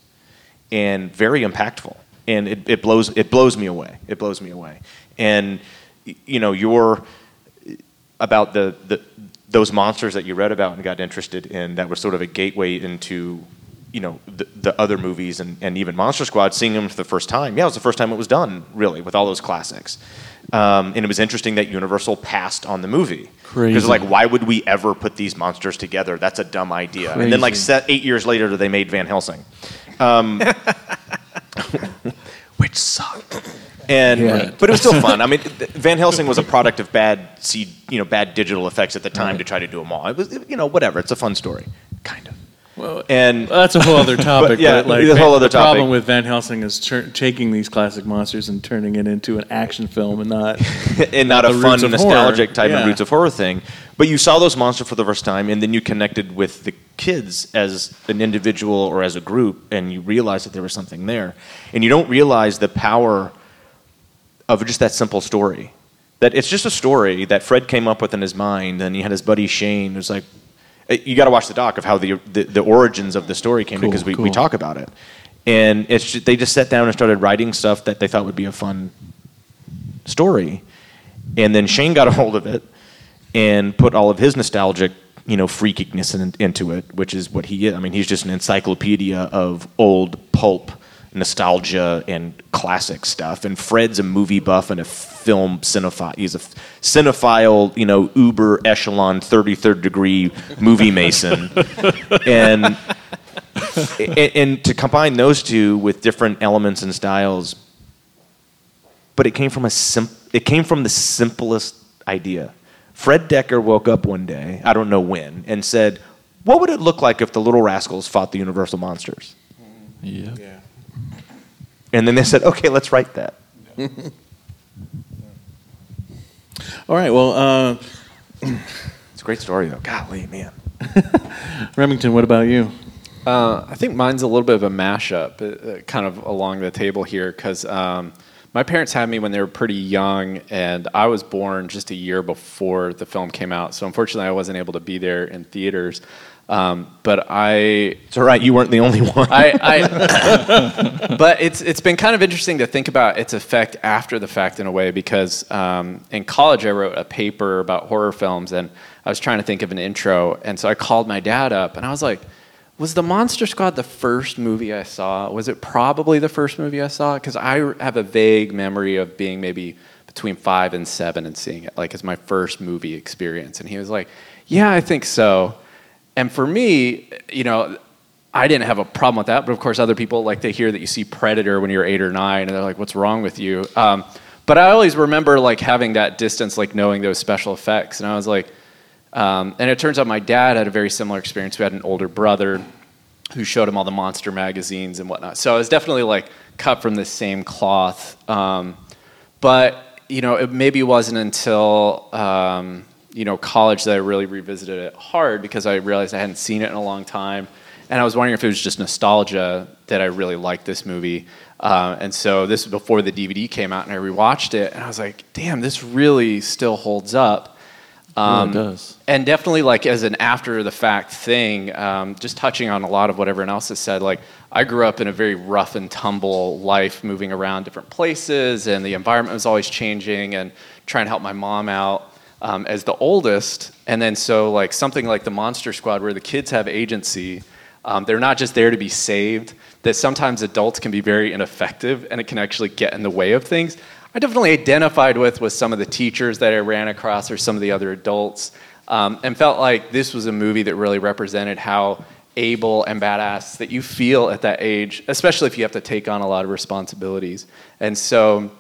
and very impactful. And it, it blows it blows me away. It blows me away. And you know, your about the, the those monsters that you read about and got interested in that was sort of a gateway into you know the, the other movies and, and even Monster Squad seeing them for the first time. Yeah it was the first time it was done really with all those classics. Um, and it was interesting that Universal passed on the movie. Because like why would we ever put these monsters together? That's a dumb idea. And then like set eight years later they made Van Helsing. Um, [laughs] which sucked and
Yeah.
but it was still fun. I mean, Van Helsing was a product of bad C, you know, bad digital effects at the time to try to do them all. It was, you know, whatever. It's a fun story, kind of.
Well,
And
that's a whole other [laughs] topic.
But, yeah,
but, like,
the whole other
the problem
topic.
with Van Helsing is tur- taking these classic monsters and turning it into an action film and not [laughs]
and not
the
a fun, nostalgic
horror.
type
Yeah.
of roots of horror thing. But you saw those monsters for the first time, and then you connected with the kids as an individual or as a group, and you realized that there was something there. And you don't realize the power of just that simple story. That it's just a story that Fred came up with in his mind, and he had his buddy Shane, who's like, you got to watch the doc of how the, the the origins of the story came
Cool,
because we, we talk about it. And it's ju- they just sat down and started writing stuff that they thought would be a fun story. And then Shane got a hold of it and put all of his nostalgic, you know, freakiness in, into it, which is what he is. I mean, he's just an encyclopedia of old pulp nostalgia and classic stuff. And Fred's a movie buff and a film cinephile. He's a cinephile, you know, uber echelon 33rd degree movie mason. [laughs] and, and and to combine those two with different elements and styles but it came from a sim- it came from the simplest idea. Fred Dekker woke up one day, I don't know when, and said, "What would it look like if the Little Rascals fought the Universal monsters?"
Yeah.
And then they said, "Okay, let's write that." [laughs]
All right. Well, uh,
It's a great story, though. Golly, man. [laughs]
Remington, what about you?
Uh, I think mine's a little bit of a mashup, uh, uh, kind of along the table here, because um, my parents had me when they were pretty young, and I was born just a year before the film came out. So unfortunately, I wasn't able to be there in theaters. Um, but I
It's all right. You weren't the only one.
I, I [laughs] but it's it's been kind of interesting to think about its effect after the fact in a way because um, in college I wrote a paper about horror films and I was trying to think of an intro and so I called my dad up and I was like, was the Monster Squad the first movie I saw? Was it probably the first movie I saw? Because I have a vague memory of being maybe between five and seven and seeing it like as my first movie experience and he was like, yeah, I think so. And for me, you know, I didn't have a problem with that, but of course, other people like to hear that you see Predator when you're eight or nine, and they're like, "What's wrong with you?" Um, but I always remember like having that distance, like knowing those special effects, and I was like, um, and it turns out my dad had a very similar experience. We had an older brother who showed him all the monster magazines and whatnot. So I was definitely like cut from the same cloth. Um, but you know, it maybe wasn't until um, you know college that I really revisited it hard because I realized I hadn't seen it in a long time, and I was wondering if it was just nostalgia that I really liked this movie. Uh, and so this was before the DVD came out, and I rewatched it, and I was like, "Damn, this really still holds up."
Yeah, it does.
and definitely like as an after the fact thing um, just touching on a lot of what everyone else has said like i grew up in a very rough and tumble life moving around different places and the environment was always changing and trying to help my mom out um, as the oldest, and then so like something like the Monster Squad, where the kids have agency. Um, they're not just there to be saved. That sometimes adults can be very ineffective, and it can actually get in the way of things. I definitely identified with with some of the teachers that I ran across, or some of the other adults, um, and felt like this was a movie that really represented how able and badass that you feel at that age, especially if you have to take on a lot of responsibilities. And so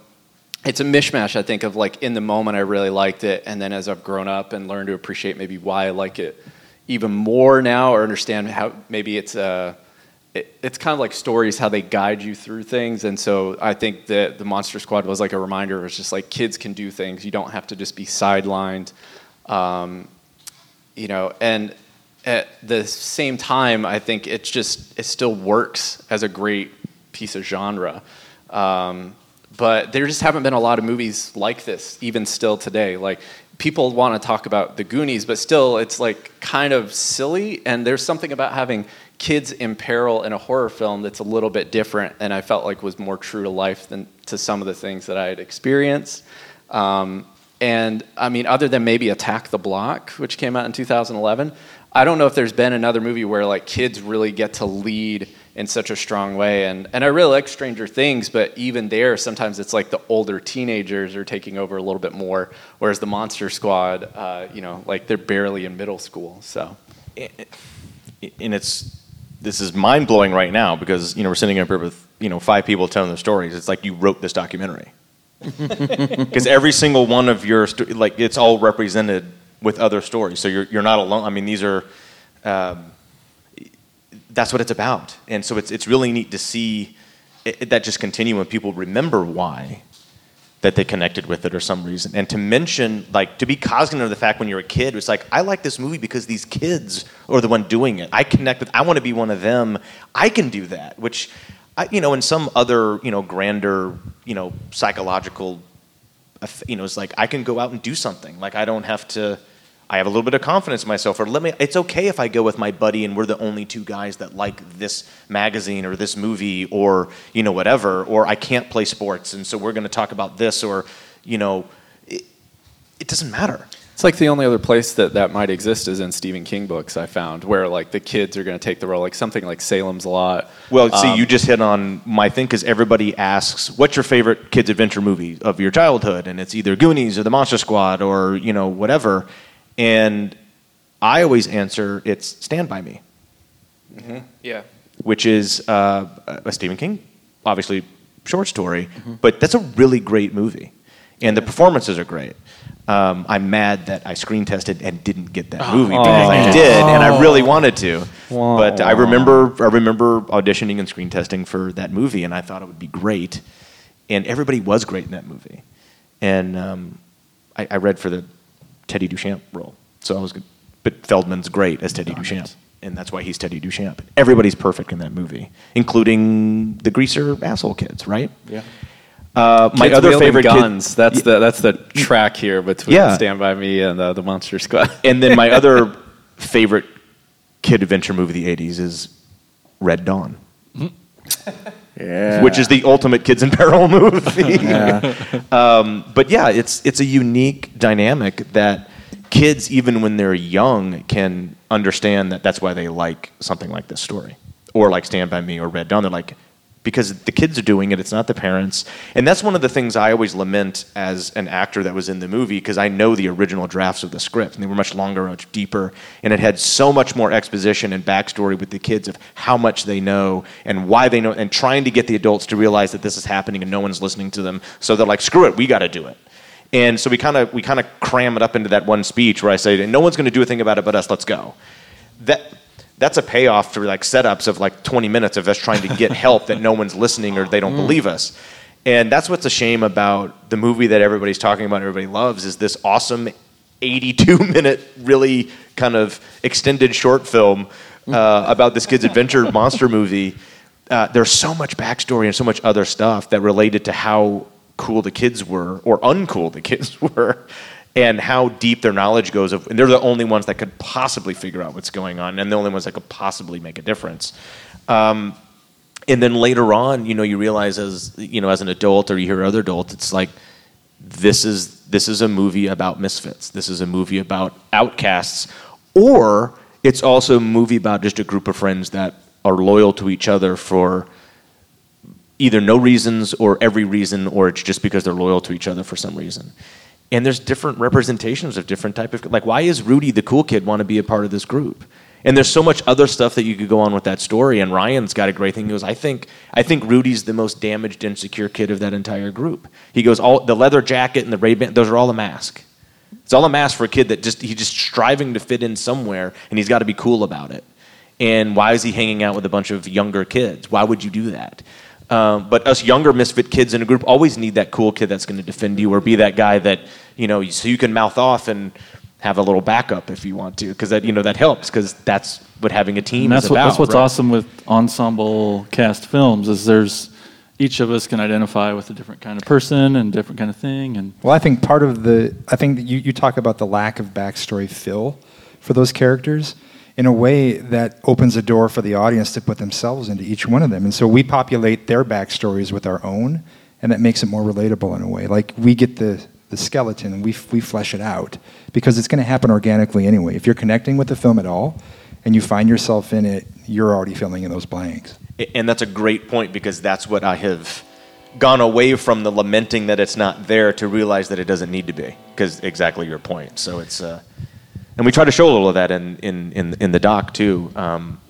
it's a mishmash, I think, of like in the moment I really liked it, and then as I've grown up and learned to appreciate maybe why I like it even more now, or understand how maybe it's uh, it, it's kind of like stories how they guide you through things. And so I think that the Monster Squad was like a reminder. It's just like kids can do things. You don't have to just be sidelined. Um, you know, and at the same time, I think it's just it still works as a great piece of genre. Um, but there just haven't been a lot of movies like this, even still today. Like people want to talk about the Goonies, but still, it's like kind of silly. And there's something about having kids in peril in a horror film that's a little bit different, and I felt like was more true to life than to some of the things that I had experienced. Um, and I mean, other than maybe Attack the Block, which came out in 2011, I don't know if there's been another movie where like kids really get to lead in such a strong way. And and I really like Stranger Things, but even there, sometimes it's like the older teenagers are taking over a little bit more, whereas the Monster Squad, uh, you know, like they're barely in middle school. So
and it's this is mind blowing right now because you know we're sitting up here with you know five people telling their stories. It's like you wrote this documentary [laughs] because every single one of your sto- like it's all represented with other stories. So you're you're not alone. I mean, these are um, that's what it's about, and so it's it's really neat to see it, that just continue when people remember why that they connected with it or some reason. And to mention, like, to be cognizant of the fact when you're a kid, it's like, I like this movie because these kids are the one doing it. I connect with, I want to be one of them. I can do that, which, I, you know, in some other, you know, grander, you know, psychological, uh, you know, it's like, I can go out and do something. Like, I don't have to, I have a little bit of confidence in myself, or let me, it's okay if I go with my buddy and we're the only two guys that like this magazine or this movie or, you know, whatever, or I can't play sports and so we're going to talk about this or, you know, it, it doesn't matter.
It's like the only other place that that might exist is in Stephen King books. I found where like the kids are going to take the role, like something like Salem's Lot.
Well, see,
Um,
you just hit on my thing because everybody asks, "What's your favorite kids' adventure movie of your childhood?" And it's either Goonies or The Monster Squad or you know whatever. And I always answer, "It's Stand by Me,"
Yeah.
which is uh, a Stephen King, obviously short story, but that's a really great movie, and the performances are great. Um, I'm mad that I screen tested and didn't get that movie because I did, and I really wanted to. But I remember, I remember auditioning and screen testing for that movie, and I thought it would be great. And everybody was great in that movie. And um, I, I read for the Teddy Duchamp role, so I was good. But Feldman's great as Teddy Duchamp, and that's why he's Teddy Duchamp. Everybody's perfect in that movie, including the greaser asshole kids, right?
Yeah.
Uh, my
Kids
other favorite kid-
guns. that's the that's the track here between
Yeah.
Stand by Me and uh, the Monster Squad. [laughs]
And then my [laughs] other favorite kid adventure movie of the 80s is Red Dawn.
Yeah.
Which is the ultimate kids in peril [laughs] movie. um, but yeah, it's it's a unique dynamic that kids, even when they're young, can understand that that's why they like something like this story, or like Stand by Me or Red Dawn. They're like, because the kids are doing it, it's not the parents, and that's one of the things I always lament as an actor that was in the movie because I know the original drafts of the script, and they were much longer, much deeper, and it had so much more exposition and backstory with the kids of how much they know and why they know, and trying to get the adults to realize that this is happening and no one's listening to them, so they're like, screw it, we got to do it. And so we kind of we kind of cram it up into that one speech where I say, "No one's going to do a thing about it but us. Let's go." That that's a payoff for like setups of like 20 minutes of us trying to get [laughs] help that no one's listening or they don't believe us. And that's what's a shame about the movie that everybody's talking about, everybody loves, is this awesome 82 [laughs] minute, really kind of extended short film uh, about this kid's [laughs] adventure monster movie. Uh, there's so much backstory and so much other stuff that related to how cool the kids were or uncool the kids were and how deep their knowledge goes of and they're the only ones that could possibly figure out what's going on and the only ones that could possibly make a difference um, and then later on you know you realize as you know as an adult or you hear other adults it's like this is this is a movie about misfits. This is a movie about outcasts, or it's also a movie about just a group of friends that are loyal to each other for either no reasons or every reason, or it's just because they're loyal to each other for some reason. And there's different representations of different type of like why is Rudy the cool kid want to be a part of this group? And there's so much other stuff that you could go on with that story. And Ryan's got a great thing. He goes, I think I think Rudy's the most damaged, insecure kid of that entire group. He goes, all the leather jacket and the Ray those are all a mask. It's all a mask for a kid that just he's just striving to fit in somewhere, and he's got to be cool about it. And why is he hanging out with a bunch of younger kids? Why would you do that? Um, but us younger misfit kids in a group always need that cool kid that's going to defend you or be that guy that you know so you can mouth off and have a little backup if you want to because that you know that helps because that's what having a team
And that's
is
what,
about.
that's what's
right?
awesome with ensemble cast films is there's each of us can identify with a different kind of person and different kind of thing and
Well, I think part of the, I think that you, you talk about the lack of backstory fill for those characters. In a way, that opens a door for the audience to put themselves into each one of them. And so we populate their backstories with our own, and that makes it more relatable in a way. Like we get the, the skeleton and we, we flesh it out because it's going to happen organically anyway. If you're connecting with the film at all and you find yourself in it, you're already filling in those blanks.
and that's a great point because that's what I have gone away from the lamenting that it's not there to realize that it doesn't need to be because exactly your point. So it's uh, and we try to show a little of that in in in, in the doc too. Um,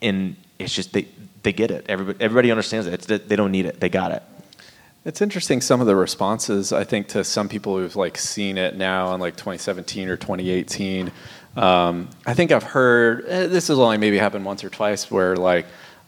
and it's just they they get it. Everybody everybody understands it. It's they don't need it. They got it.
It's interesting some of the responses I think to some people who've like seen it now in like 2017 or 2018. Um, I think I've heard eh, this has only maybe happened once or twice where like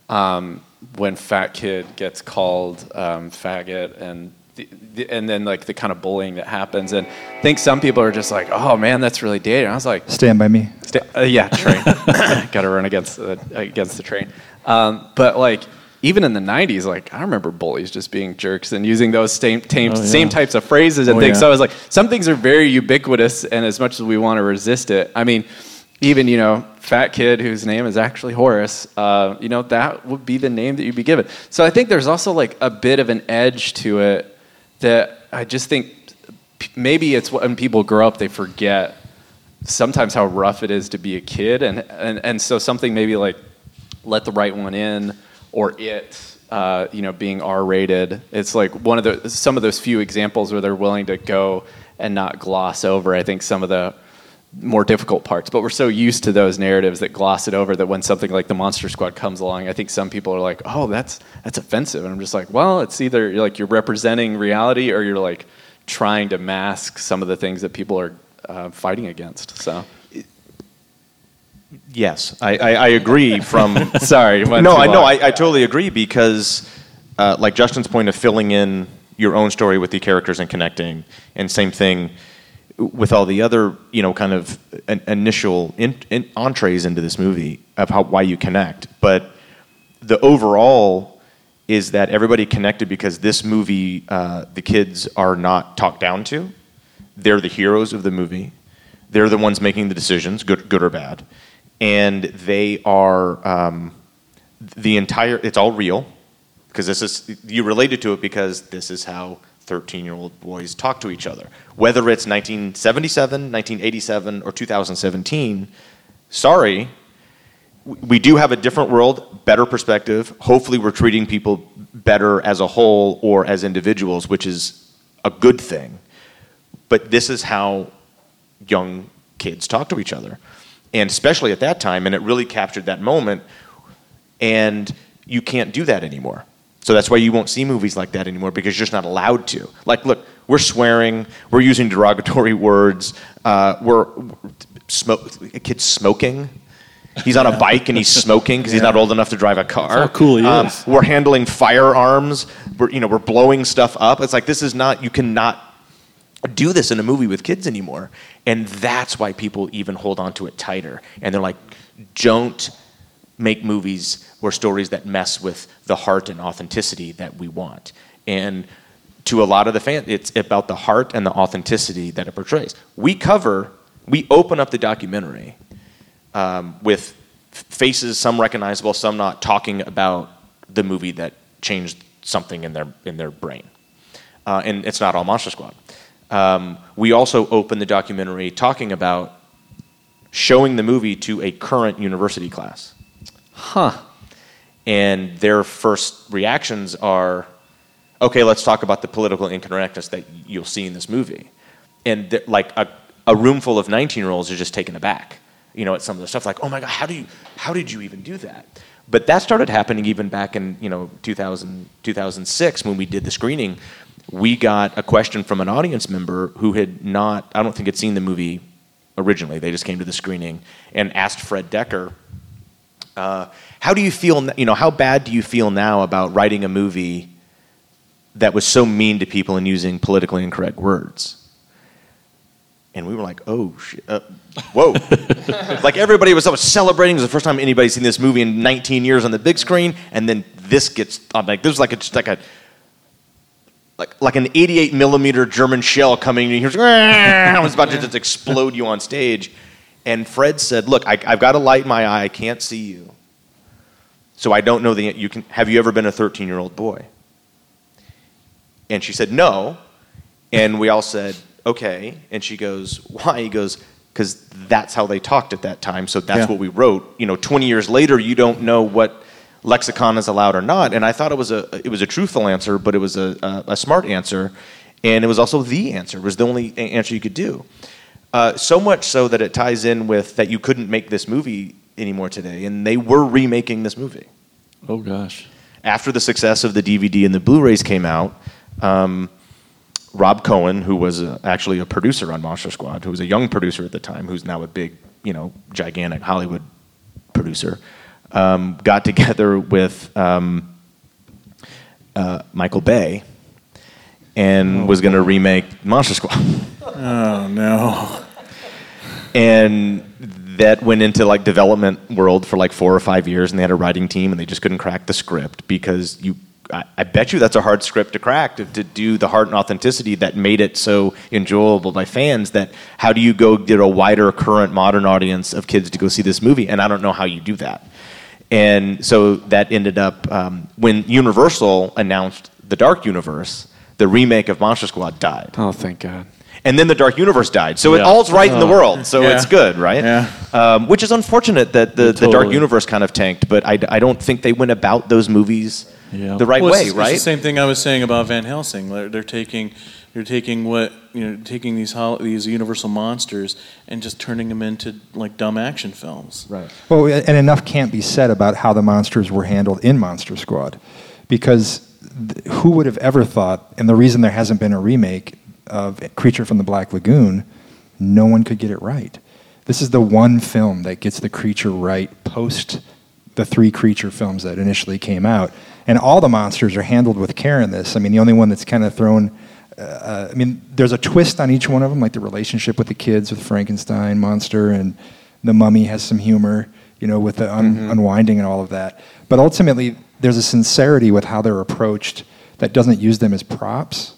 um, when fat kid gets called um, faggot and the, the, and then like the kind of bullying that happens and I think some people are just like oh man that's really dated. And I was like
Stand by me.
Sta- uh, yeah, train. [laughs] [laughs] Got to run against the against the train. Um, but like even in the '90s, like I remember bullies just being jerks and using those same same,
Oh, yeah.
same types of phrases and
Oh,
things.
yeah.
So I was like, some things are very ubiquitous, and as much as we want to resist it, I mean, even you know, fat kid whose name is actually Horace, uh, you know, that would be the name that you'd be given. So I think there's also like a bit of an edge to it that I just think maybe it's when people grow up they forget sometimes how rough it is to be a kid and and, and so something maybe like let the right one in or it uh, you know being r-rated. It's like one of the some of those few examples where they're willing to go and not gloss over i think some of the more difficult parts but we're so used to those narratives that gloss it over that when something like the monster squad comes along i think some people are like oh that's that's offensive and i'm just like well it's either you're like you're representing reality or you're like trying to mask some of the things that people are uh, fighting against so
Yes, I, I, I agree. From [laughs]
Sorry,
no, I know. I, I totally agree because, uh, like Justin's point of filling in your own story with the characters and connecting, and same thing with all the other you know kind of in, initial in, in entrees into this movie of how why you connect, but the overall is that everybody connected because this movie uh, the kids are not talked down to. They're the heroes of the movie. They're the ones making the decisions good, good or bad. And they are um, the entire it's all real because this is you related to it because this is how 13 year old boys talk to each other whether it's 1977 1987 or 2017 sorry we do have a different world, better perspective. Hopefully, we're treating people better as a whole or as individuals, which is a good thing. But this is how young kids talk to each other. And especially at that time, and it really captured that moment. And you can't do that anymore. So that's why you won't see movies like that anymore because you're just not allowed to. Like, look, we're swearing, we're using derogatory [laughs] words, uh, we're, smoke, a kid's smoking. He's on a bike and he's smoking because he's not old enough to drive a car.
That's how cool he
Um,
is.
We're handling firearms. We're, you know, we're blowing stuff up. It's like this is not. You cannot do this in a movie with kids anymore. And that's why people even hold on to it tighter. And they're like, don't make movies or stories that mess with the heart and authenticity that we want. And to a lot of the fans, it's about the heart and the authenticity that it portrays. We cover, we open up the documentary um, with faces, some recognizable, some not, talking about the movie that changed something in their in their brain. Uh, and it's not all Monster Squad. Um, we also open the documentary talking about showing the movie to a current university class.
Huh.
And their first reactions are, okay, let's talk about the political incorrectness that you'll see in this movie. And like a, a room full of 19 year olds are just taken aback, you know, at some of the stuff like, oh my God, how, do you, how did you even do that? But that started happening even back in, you know, 2000, 2006 when we did the screening. We got a question from an audience member who had not, I don't think had seen the movie originally. They just came to the screening and asked Fred Dekker, uh, how do you feel, you know, how bad do you feel now about writing a movie that was so mean to people and using politically incorrect words? And we were like, oh, shit. Uh, whoa. [laughs] like everybody was, was celebrating. It was the first time anybody's seen this movie in 19 years on the big screen. And then this gets, on like, there's like a, just like a, like, like an 88 millimeter German shell coming and here's I was about to just explode you on stage. And Fred said, "Look, I, I've got a light in my eye. I can't see you, so I don't know the. You can. Have you ever been a 13 year old boy?" And she said, "No." And we all said, "Okay." And she goes, "Why?" He goes, "Because that's how they talked at that time. So that's
Yeah.
what we wrote. You know, 20 years later, you don't know what." lexicon is allowed or not. And I thought it was a it was a truthful answer, but it was a, a, a smart answer, and it was also the answer. It was the only answer you could do. Uh, so much so that it ties in with that you couldn't make this movie anymore today, and they were remaking this movie
Oh gosh.
after the success of the DVD and the Blu-rays came out. Um, Rob Cohen, who was uh actually a producer on Monster Squad, who was a young producer at the time, who's now a big, you know, gigantic Hollywood producer, um, got [laughs] together with um, uh, Michael Bay and was going to remake Monster Squad. [laughs]
Oh no.
and that went into like development world for like four or five years and they had a writing team and they just couldn't crack the script because you I, I bet you that's a hard script to crack to, to do the heart and authenticity that made it so enjoyable by fans that how do you go get a wider current modern audience of kids to go see this movie and i don't know how you do that and so that ended up um, when universal announced the dark universe the remake of monster squad died
Oh, thank God.
and then the Dark Universe died. So it all's right in the
Oh.
world. So
Yeah.
it's good, right?
Yeah.
Um, which is unfortunate that the, the Dark Universe kind of tanked, but I, I don't think they went about those movies
Yeah.
the right
Well,
way,
it's,
right?
It's the same thing I was saying about Van Helsing. They're, they're taking, they're taking what you know, taking these hol- these Universal monsters and just turning them into like dumb action films.
Right.
Well, and enough can't be said about how the monsters were handled in Monster Squad, because th- who would have ever thought? And the reason there hasn't been a remake of Creature from the Black Lagoon, no one could get it right. This is the one film that gets the creature right post the three creature films that initially came out, and all the monsters are handled with care in this. I mean, the only one that's kind of thrown. Uh, I mean, there's a twist on each one of them, like the relationship with the kids, with Frankenstein monster, and the mummy has some humor, you know, with the un- unwinding and all of that. But ultimately, there's a sincerity with how they're approached that doesn't use them as props,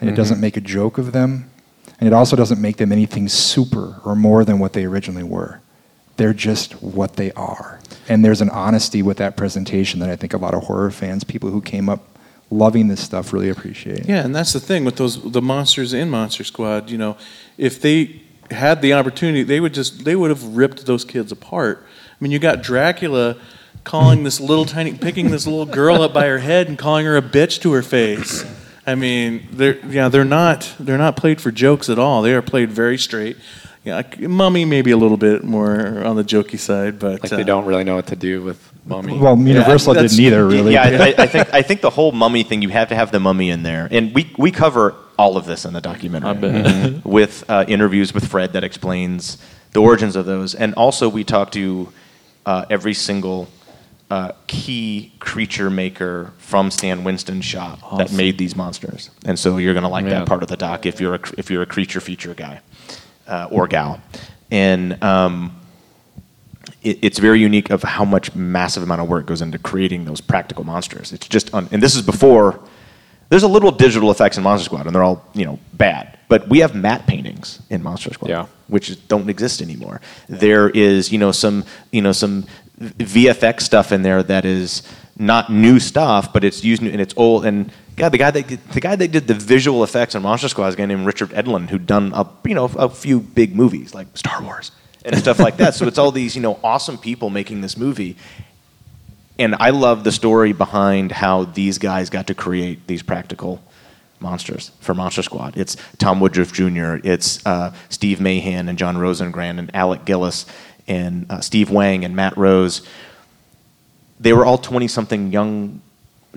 and it mm-hmm. doesn't make a joke of them, and it also doesn't make them anything super or more than what they originally were. They're just what they are. And there's an honesty with that presentation that I think a lot of horror fans, people who came up loving this stuff, really appreciate.
Yeah, and that's the thing with those the monsters in Monster Squad. You know, if they had the opportunity, they would just they would have ripped those kids apart. I mean, you got Dracula calling this little tiny, picking this little girl up by her head and calling her a bitch to her face. I mean, they're yeah, they're not they're not played for jokes at all. They are played very straight. Yeah, like, Mummy maybe a little bit more on the jokey side, but
Like
uh,
they don't really know what to do with Mummy.
Well, Universal
that's-
didn't either, really.
Yeah, I, [laughs] I think I think the whole mummy thing you have to have the mummy in there, and we we cover all of this in the documentary
I bet.
with uh, interviews with Fred that explains the origins of those, and also we talk to uh, every single uh, key creature maker from Stan Winston's shop that made these monsters, and so you're gonna like
Yeah.
that part of the doc if you're a, if you're a creature feature guy uh, or gal, and. Um, it, it's very unique of how much massive amount of work goes into creating those practical monsters. It's just, un- and this is before. There's a little digital effects in Monster Squad, and they're all you know bad. But we have matte paintings in Monster Squad,
Yeah.
which don't exist anymore. There is you know some you know some VFX stuff in there that is not new stuff, but it's used and it's old. And God, the guy that the guy that did the visual effects on Monster Squad is a guy named Richard Edlund, who'd done a you know a few big movies like Star Wars and stuff like that. So it's all these you know awesome people making this movie, and I love the story behind how these guys got to create these practical monsters for Monster Squad. It's Tom Woodruff Jr., it's uh, Steve Mahan and John Rosengrant and Alec Gillis and uh, Steve Wang and Matt Rose. They were all 20 something young,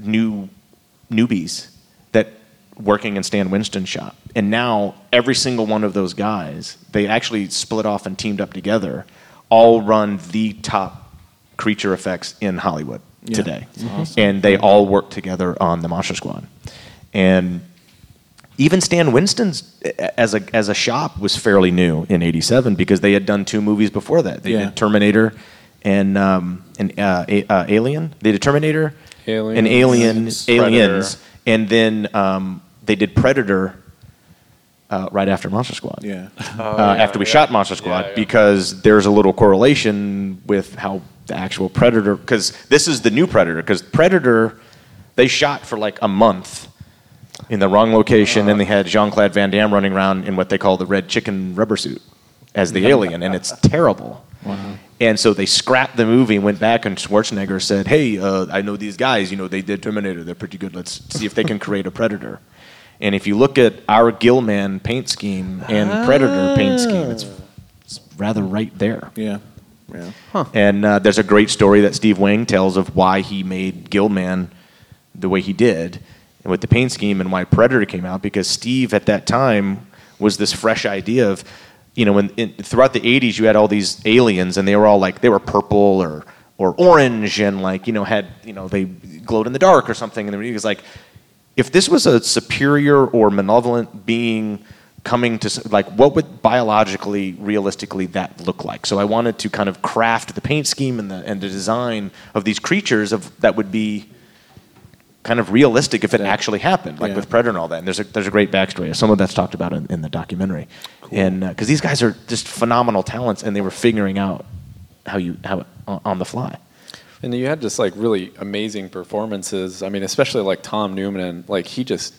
new newbies that working in Stan Winston's shop. And now every single one of those guys, they actually split off and teamed up together, all run the top creature effects in Hollywood
Yeah.
today.
Awesome.
And they all work together on the Monster Squad. And even Stan Winston's as a as a shop was fairly new in '87 because they had done two movies before that. They
Yeah.
did Terminator and um, and uh, a, uh, Alien. They did Terminator,
Alien.
and Alien,
Aliens.
Aliens,
Predator.
and then um, they did Predator uh, right after Monster Squad.
Yeah.
uh, after we shot Monster Squad because there's a little correlation with how the actual Predator because this is the new Predator because Predator they shot for like a month in the wrong location and they had Jean Claude Van Damme running around in what they call the red chicken rubber suit as the alien and it's terrible. And so they scrapped the movie and went back, and Schwarzenegger said, "Hey, uh, I know these guys. You know, they did Terminator. They're pretty good. Let's see if they can create a Predator." And if you look at our Gillman paint scheme and Predator paint scheme, it's, it's rather right there.
Yeah. Yeah.
And uh, there's a great story that Steve Wang tells of why he made Gillman the way he did and with the paint scheme and why Predator came out because Steve at that time was this fresh idea of, you know, when in, throughout the 80s you had all these aliens and they were all like, they were purple or, or orange and like, you know, had, you know, they glowed in the dark or something. And he was like, if this was a superior or malevolent being coming to like what would biologically realistically that look like so i wanted to kind of craft the paint scheme and the and the design of these creatures of that would be kind of realistic if it actually happened like
Yeah.
with predator and all that. And there's a there's a great backstory. Some of that's talked about in, in the documentary. And because these guys are just phenomenal talents and they were figuring out how you how on on the fly.
And you had just like really amazing performances. I mean, especially like Tom Noonan, and like he just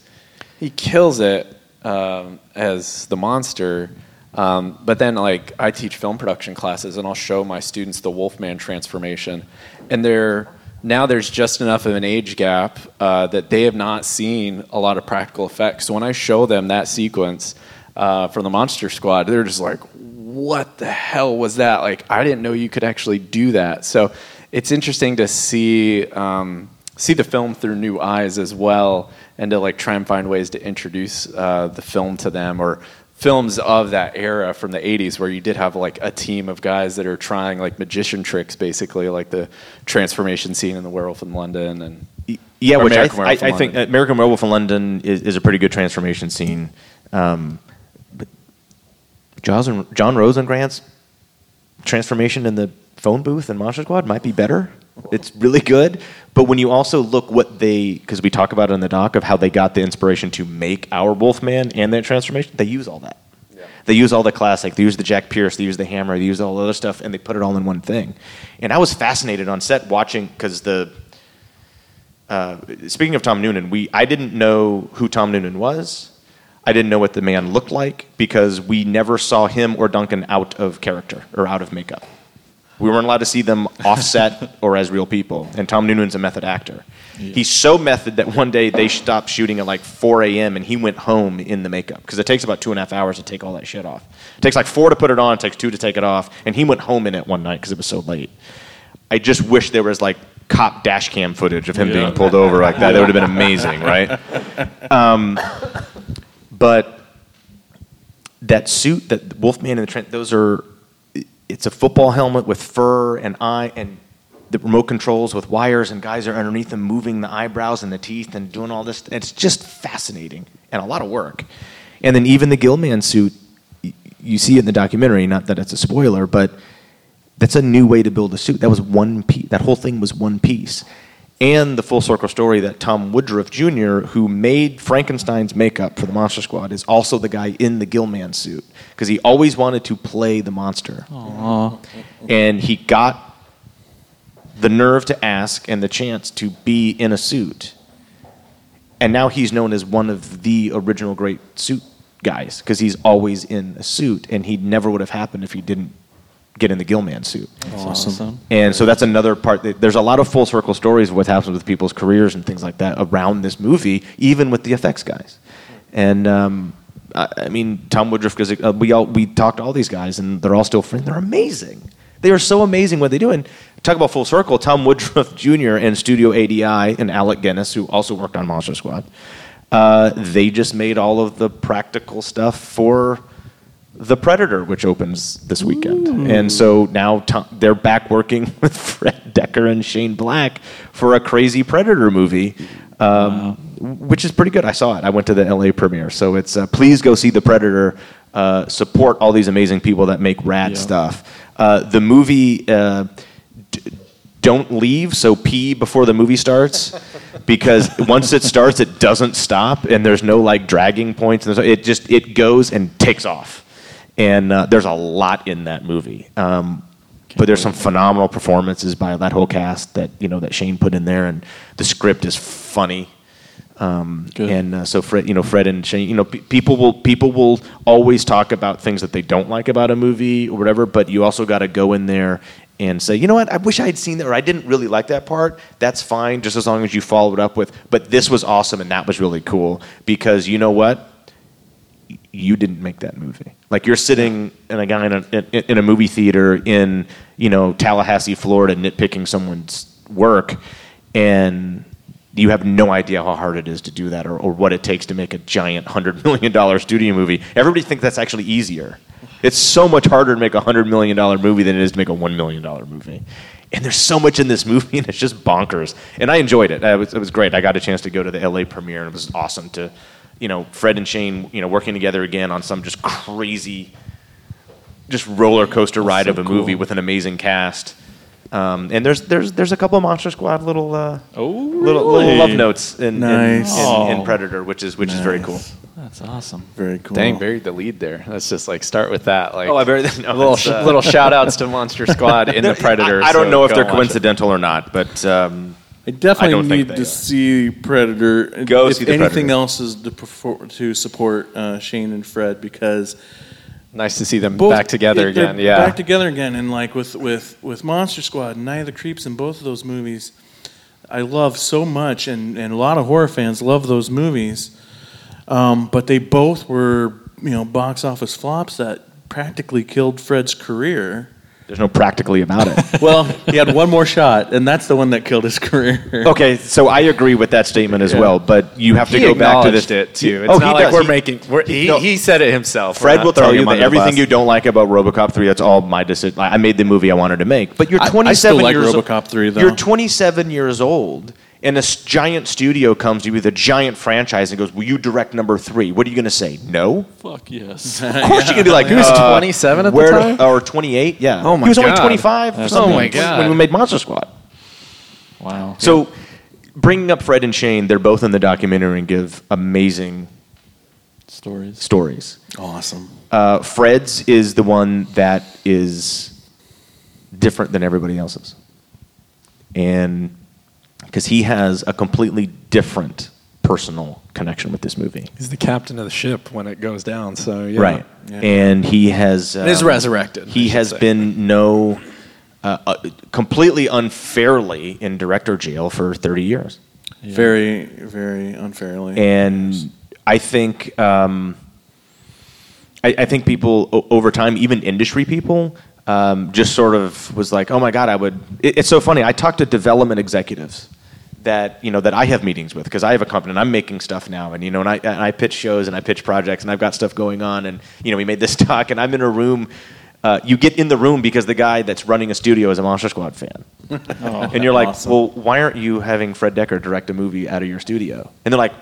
he kills it um, as the monster. Um, but then like I teach film production classes, and I'll show my students the Wolfman transformation, and they're now there's just enough of an age gap uh, that they have not seen a lot of practical effects. So when I show them that sequence uh, from the Monster Squad, they're just like, what the hell was that? Like, I didn't know you could actually do that. So it's interesting to see um, see the film through new eyes as well, and to like try and find ways to introduce uh, the film to them or films of that era from the 80s where you did have like a team of guys that are trying like magician tricks basically like the transformation scene in the werewolf in london and
Yeah, which I,
American
I,
Werewolf in
I think American Werewolf in London is, is a pretty good transformation scene. Um, but John, John Rosengrant's transformation in the phone booth in Monster Squad might be better. It's really good. But when you also look what they, because we talk about it in the doc of how they got the inspiration to make our Wolfman and their transformation, they use all that. They use all the classic. They use the Jack Pierce. They use the hammer. They use all the other stuff, and they put it all in one thing. And I was fascinated on set watching because the uh, speaking of Tom Noonan, we I didn't know who Tom Noonan was. I didn't know what the man looked like because we never saw him or Duncan out of character or out of makeup. We weren't allowed to see them [laughs] offset or as real people. And Tom Noonan's a method actor. He's so method that one day they stopped shooting at like 4 a.m. and he went home in the makeup because it takes about two and a half hours to take all that shit off. It takes like four to put it on, it takes two to take it off, and he went home in it one night because it was so late. I just wish there was like cop dash cam footage of him
Yeah.
being pulled over like that. That would have been amazing, right? [laughs] Um, but that suit, that Wolfman and the Trent, those are. It's a football helmet with fur and eye and the remote controls with wires and guys are underneath them moving the eyebrows and the teeth and doing all this. It's just fascinating and a lot of work. And then even the Gillman suit, you see in the documentary. Not that it's a spoiler, but that's a new way to build a suit. That was one piece. That whole thing was one piece. And the full circle story that Tom Woodruff Jr., who made Frankenstein's makeup for the Monster Squad, is also the guy in the Gillman suit because he always wanted to play the monster.
Aw.
And he got the nerve to ask and the chance to be in a suit. and now he's known as one of the original great suit guys because he's always in a suit, and he never would have happened if he didn't get in the Gillman suit.
Awesome.
And so that's another part. That, there's a lot of full circle stories of what happens with people's careers and things like that around this movie, even with the effects guys. And um, I, I mean, Tom Woodruff, because uh, we all we talked to all these guys, and they're all still friends. They're amazing. They are so amazing what they do. And talk about full circle. Tom Woodruff Jr. and Studio ADI and Alec Gillis, who also worked on Monster Squad, uh, they just made all of the practical stuff for the Predator, which opens this weekend. And so now Tom, they're back working [laughs] with Fred Dekker and Shane Black for a crazy Predator movie, um, which is pretty good. I saw it. I went to the LA premiere. So it's uh, please go see the Predator. Uh, support all these amazing people that make rad stuff. Uh, the movie. Uh, d- don't leave, so pee before the movie starts, [laughs] because once it starts, it doesn't stop, and there's no like dragging points. And it just it goes and takes off, and uh, there's a lot in that movie. Um, but there's some phenomenal performances by that whole cast that you know that Shane put in there, and the script is funny. Um, and uh, so Fred, you know, Fred and Shane, you know, pe- people will people will always talk about things that they don't like about a movie or whatever. But you also got to go in there and say, you know what, I wish I had seen that, or I didn't really like that part. That's fine, just as long as you follow it up with. But this was awesome, and that was really cool because you know what, you didn't make that movie. Like you're sitting in a guy in a, in, a movie theater in you know Tallahassee, Florida, nitpicking someone's work, and you have no idea how hard it is to do that, or, or what it takes to make a giant hundred million dollar studio movie. Everybody thinks that's actually easier. It's so much harder to make a hundred million dollar movie than it is to make a one million dollar movie. And there's so much in this movie, [laughs] and it's just bonkers. And I enjoyed it. It was, it was great. I got a chance to go to the LA premiere, and it was awesome to, you know, Fred and Shane, you know, working together again on some just crazy, just roller coaster ride of a movie with an amazing cast. Um, and there's there's there's a couple of Monster Squad little uh, little, little love notes in, in-
Nice.
in, in,
Oh.
Predator, which is which is very cool.
That's awesome.
Very cool.
Dang, buried the lead there. Let's just like start with that. Like,
Oh, I buried the- no,
little
uh,
little [laughs] shout outs to Monster Squad in the [laughs] Predator.
I, I don't
so
know if they're
watch it.
coincidental or not, but um,
I definitely
don't
need
they
to
are.
see Predator.
Go
if
see the
anything
Predator.
else is to, perfor- to support uh, Shane and Fred because
Nice to see them
both
back together
they're
again. Yeah.
back together again, and like with with with Monster Squad, and Night of the Creeps, and both of those movies, I love so much, and and a lot of horror fans love those movies. Um, but they both were you know box office flops that practically killed Fred's career.
There's no practically about it. [laughs]
Well, he had one more shot, and that's the one that killed his career.
okay, so I agree with that statement as
Yeah.
well, but you have to
he
go back to this.
it too. It's
Oh,
not
he
like
does.
we're
He-
making. We're, he,
No.
he said it himself.
Fred will tell you that everything you don't like about RoboCop 3, that's all my decision. I made the movie I wanted to make. But you're 27
I- I
27
still like
years
RoboCop 3 though.
You're 27 years old, and a s- giant studio comes to you with a giant franchise and goes, "Will you direct number three? What are you going to say? No.
Fuck yes. [laughs]
Of course you're going to be like,
He was
uh,
27 at the time?
or 28? Yeah.
Oh my
He was only
God.
25. or
Oh
something
my
when-
God.
When we made Monster Squad.
Wow.
So, bringing up Fred and Shane, they're both in the documentary and give amazing
Stories.
stories.
Awesome.
Uh, Fred's is the one that is different than everybody else's. And because he has a completely different personal connection with this movie.
He's the captain of the ship when it goes down. So yeah.
Right. And he has.
And is
um,
resurrected,
He has
say.
been no. Uh, uh, completely unfairly in director jail for 30 years.
Very, very unfairly.
and I think um, I, I think people o- over time, even industry people, um, just sort of was like, "Oh my God, I would." It, it's so funny. I talk to development executives that you know that I have meetings with because I have a company and I'm making stuff now, and you know, and I and I pitch shows and I pitch projects and I've got stuff going on, and you know, we made this [laughs] talk, and I'm in a room. Uh, you get in the room because the guy that's running a studio is a Monster Squad fan. [laughs] and you're like,
awesome.
well, why aren't you having Fred Dekker direct a movie out of your studio? And they're like,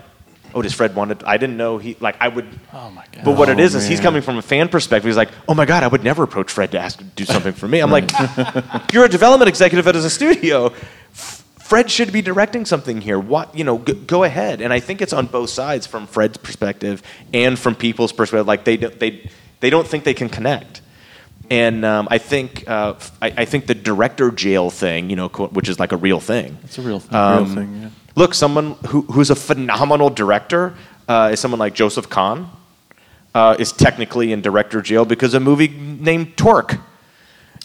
oh, does Fred want to? I didn't know he like I would.
Oh my god.
But what it
Oh,
is is he's coming from a fan perspective. He's like, oh my god, I would never approach Fred to ask to do something for me. I'm like, [laughs] you're a development executive at a studio. Fred should be directing something here. What you know, g- go ahead. And I think it's on both sides, from Fred's perspective and from people's perspective. Like they don't- they they don't think they can connect. And um, I think uh, f- I, I think the director jail thing, you know, co- which is like a real thing.
It's a real thing.
Um,
real thing, yeah.
Look, someone who, who's a phenomenal director uh, is someone like Joseph Kahn uh, is technically in director jail because a movie named Torque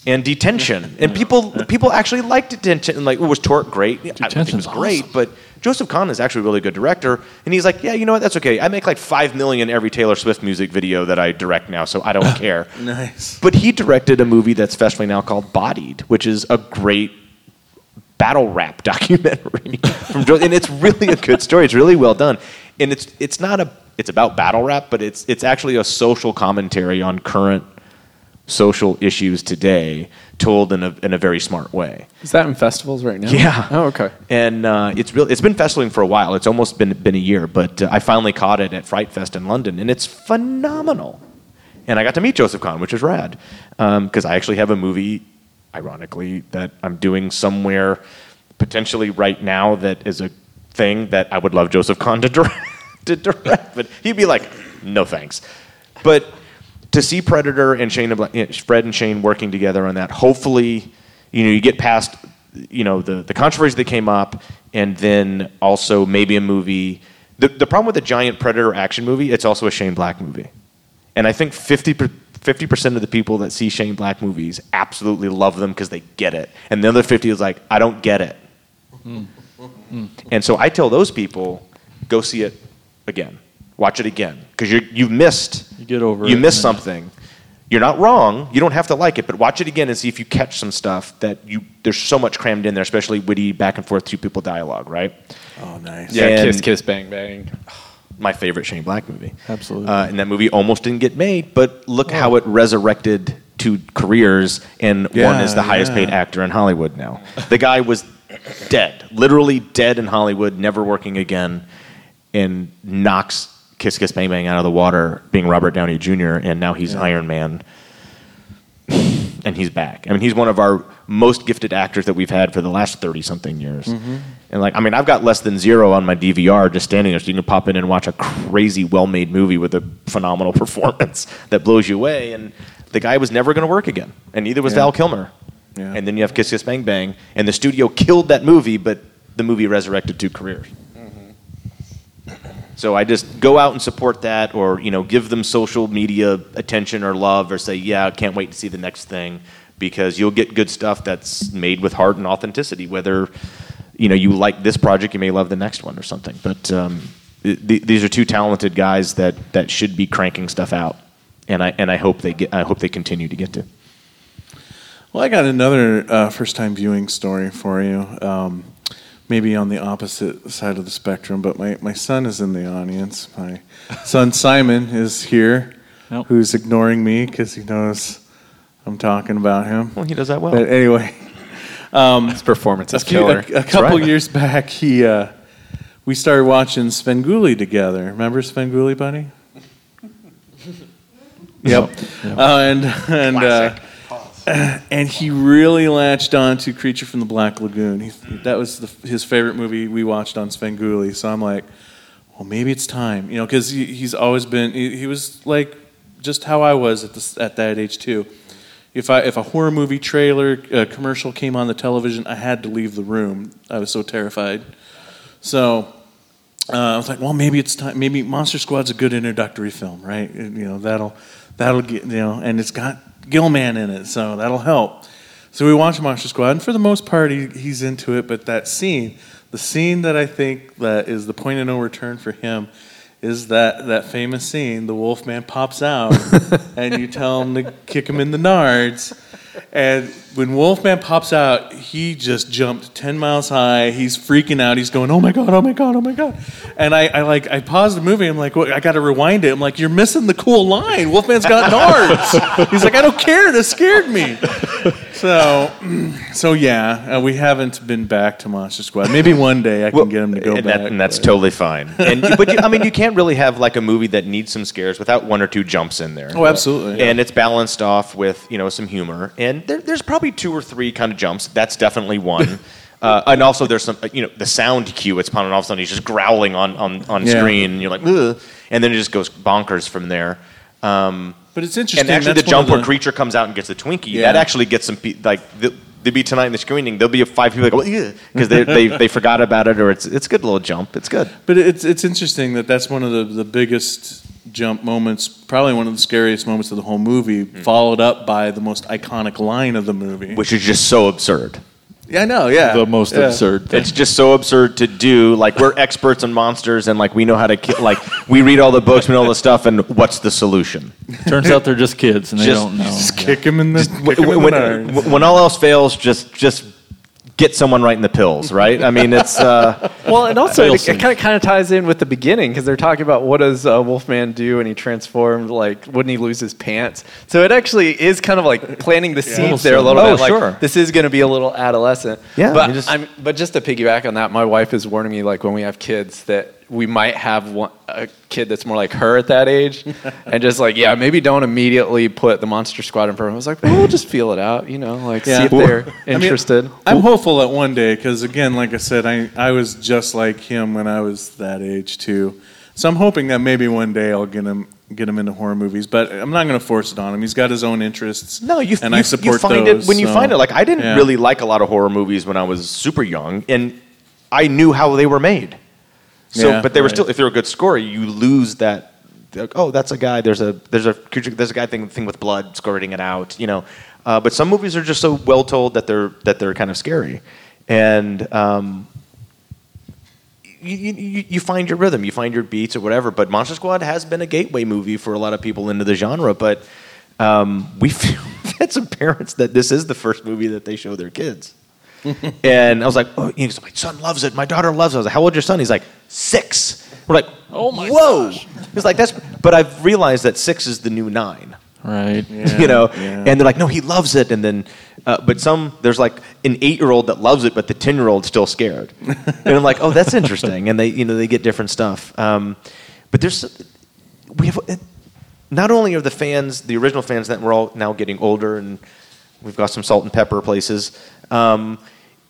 and Detention, and people people actually liked Detention. And like, was Torque great? Yeah, I don't think it was great, but Joseph Kahn is actually a really good director, and he's like, yeah, you know what? That's okay. I make like five million every Taylor Swift music video that I direct now, so I don't [laughs] care.
Nice.
But he directed a movie that's festival now called Bodied, which is a great battle rap [laughs] documentary from Jo- and it's really a good story. It's really well done, and it's it's not a it's about battle rap, but it's it's actually a social commentary on current social issues today, told in a in a very smart way.
Is that in festivals right now?
Yeah.
Oh, okay.
And uh, it's real. It's been festivaling for a while. It's almost been been a year, but uh, I finally caught it at Fright Fest in London, and it's phenomenal. And I got to meet Joseph Kahn, which is rad, because I actually have a movie, ironically, that I'm doing somewhere, potentially right now, that is a thing that I would love Joseph Kahn to direct. [laughs] to direct, but he'd be like, "No thanks." But to see Predator and Shane, Fred and Shane working together on that, hopefully, you know, you get past, you know, the the controversy that came up, and then also maybe a movie. The the problem with a giant Predator action movie, it's also a Shane Black movie, and I think 50 percent of the people that see Shane Black movies absolutely love them because they get it, and the other fifty is like, I don't get it. And so I tell those people, go see it again, watch it again, because you you've missed
You get over
you
it,
missed
and
something. You're not wrong. You don't have to like it, but watch it again and see if you catch some stuff that you. There's so much crammed in there, especially witty back and forth two people dialogue, right?
Oh, nice.
Yeah,
And-
kiss, kiss, bang, bang.
My favorite Shane Black movie.
Absolutely.
Uh, and that movie almost didn't get made, but look how it resurrected two careers, and one is the highest paid actor in Hollywood now. The guy was dead, literally dead in Hollywood, never working again, and knocks Kiss Kiss Bang Bang out of the water, being Robert Downey Jr., and now he's Iron Man. [sighs] And he's back. I mean, he's one of our most gifted actors that we've had for the last thirty something years. And like, I mean, I've got less than zero on my DVR just standing there, so you can pop in and watch a crazy, well-made movie with a phenomenal [laughs] performance that blows you away. And the guy was never going to work again, and neither was
Yeah.
Val Kilmer.
Yeah.
And then you have Kiss Kiss Bang Bang, and the studio killed that movie, but the movie resurrected two careers. Mm-hmm. So I just go out and support that, or you know, give them social media attention or love, or say, yeah, I can't wait to see the next thing, because you'll get good stuff that's made with heart and authenticity. Whether you know you like this project, you may love the next one or something. But um, th- th- these are two talented guys that that should be cranking stuff out, and I and I hope they get I hope they continue to get to.
Well, I got another uh, first time viewing story for you. Um, maybe on the opposite side of the spectrum, but my, my son is in the audience. My son Simon is here,
Yep.
who's ignoring me because he knows I'm talking about him.
Well, he does that well.
But anyway,
His performance
a,
is
few,
killer.
a, a couple years back, he uh, we started watching Svengoolie together. Remember Svengoolie, buddy? [laughs] Yep. Uh, and and uh, [clears throat] and he really latched on to Creature from the Black Lagoon. He, that was the, his favorite movie we watched on Svengoolie. So I'm like, well, maybe it's time, you know, because he, he's always been. He, he was like just how I was at this at that age too. If I if a horror movie trailer uh, commercial came on the television, I had to leave the room. I was so terrified. So uh, I was like, well, maybe it's time. Maybe Monster Squad's a good introductory film, right? You know, that'll that'll get you know, and it's got Gillman in it, so that'll help. So we watch Monster Squad, and for the most part, he, he's into it. But that scene, the scene that I think that is the point of no return for him, is that that famous scene. The Wolfman pops out, [laughs] and you tell him to kick him in the nards. And when Wolfman pops out, he just jumped ten miles high. He's freaking out. He's going, "Oh my god! Oh my god! Oh my god!" And I, I like, I paused the movie. I'm like, what? I got to rewind it. I'm like, "You're missing the cool line. Wolfman's got nards." [laughs] He's like, "I don't care. That scared me." So, [clears throat] so yeah, uh, we haven't been back to Monster Squad. Maybe one day I can get him to go
and,
back.
that, and that's
but-
totally fine. And but you, I mean, you can't really have like a movie that needs some scares without one or two jumps in there.
Oh, absolutely.
And it's balanced off with you know some humor. And there, there's probably two or three kind of jumps. That's definitely one. [laughs] Uh, and also, there's some, you know, the sound cue. It's pounding. All of a sudden, he's just growling on on, on
Yeah.
screen, and you're like, Ugh. and then it just goes bonkers from there. Um,
But it's interesting.
and actually, the
that's one
jump where creature comes out and gets the Twinkie,
Yeah.
that actually gets some pe- like the, there'd be tonight in the screening. There'll be five people like, well, because they, they they [laughs] forgot about it, or it's it's a good little jump. It's good.
But it's it's interesting that that's one of the, the biggest jump moments, probably one of the scariest moments of the whole movie, hmm. followed up by the most iconic line of the movie.
which is just so absurd.
Yeah, I know. Yeah,
The most
Yeah.
absurd thing.
It's just so absurd to do. Like we're experts on monsters, and like we know how to kill. Like we read all the books, we know all the stuff, and what's the solution?
Turns out they're just kids and they don't know.
Just kick him in the.
When,
kick him in the
when,
nards.
when all else fails, just just get someone right in the pills, right? I mean, it's uh, [laughs]
Well, and also
Fail
it, kind of kind of ties in with the beginning because they're talking about what does uh, Wolfman do and he transformed like wouldn't he lose his pants? So it actually is kind of like planting the seeds there a little
Oh,
bit. Like
sure.
this is going to be a little adolescent.
Yeah,
but
just-
I'm but just to piggyback on that, my wife is warning me like when we have kids that we might have one, a kid that's more like her at that age, [laughs] and just like yeah, maybe don't immediately put the Monster Squad in front of. them. I was like, well, we'll just feel it out, you know, like
Yeah.
see if they're
I mean,
interested.
I'm hopeful that one day, because again, like I said, I, I was just like him when I was that age too. So I'm hoping that maybe one day I'll get him get him into horror movies, but I'm not going to force it on him. He's got his own interests.
no, you
and
you,
I support
you find
those,
it when you find it. Like I didn't
yeah.
really like a lot of horror movies when I was super young, and I knew how they were made. So,
Yeah,
but they were
right.
still. If they're a good story, you lose that. like, oh, that's a guy. There's a there's a. There's a guy thing thing with blood squirting it out. You know, uh, but some movies are just so well told that they're that they're kind of scary, and um, you, you, you find your rhythm, you find your beats or whatever. But Monster Squad has been a gateway movie for a lot of people into the genre. But um, we [laughs] feel [laughs] had some parents that this is the first movie that they show their kids. [laughs] and I was like, oh, you know, my son loves it. My daughter loves it. I was like, how old your son? He's like, six. We're like, oh my whoa. He's like, that's. But I've realized that six is the new nine.
Right. [laughs]
you know,
yeah.
and they're like, no, he loves it. And then, uh, but some there's like an eight year old that loves it, but the ten year old's still scared. [laughs] and I'm like, oh, that's interesting. And they, you know, they get different stuff. Um, but there's, we have, not only are the fans, the original fans, that we're all now getting older and we've got some salt and pepper places. Um,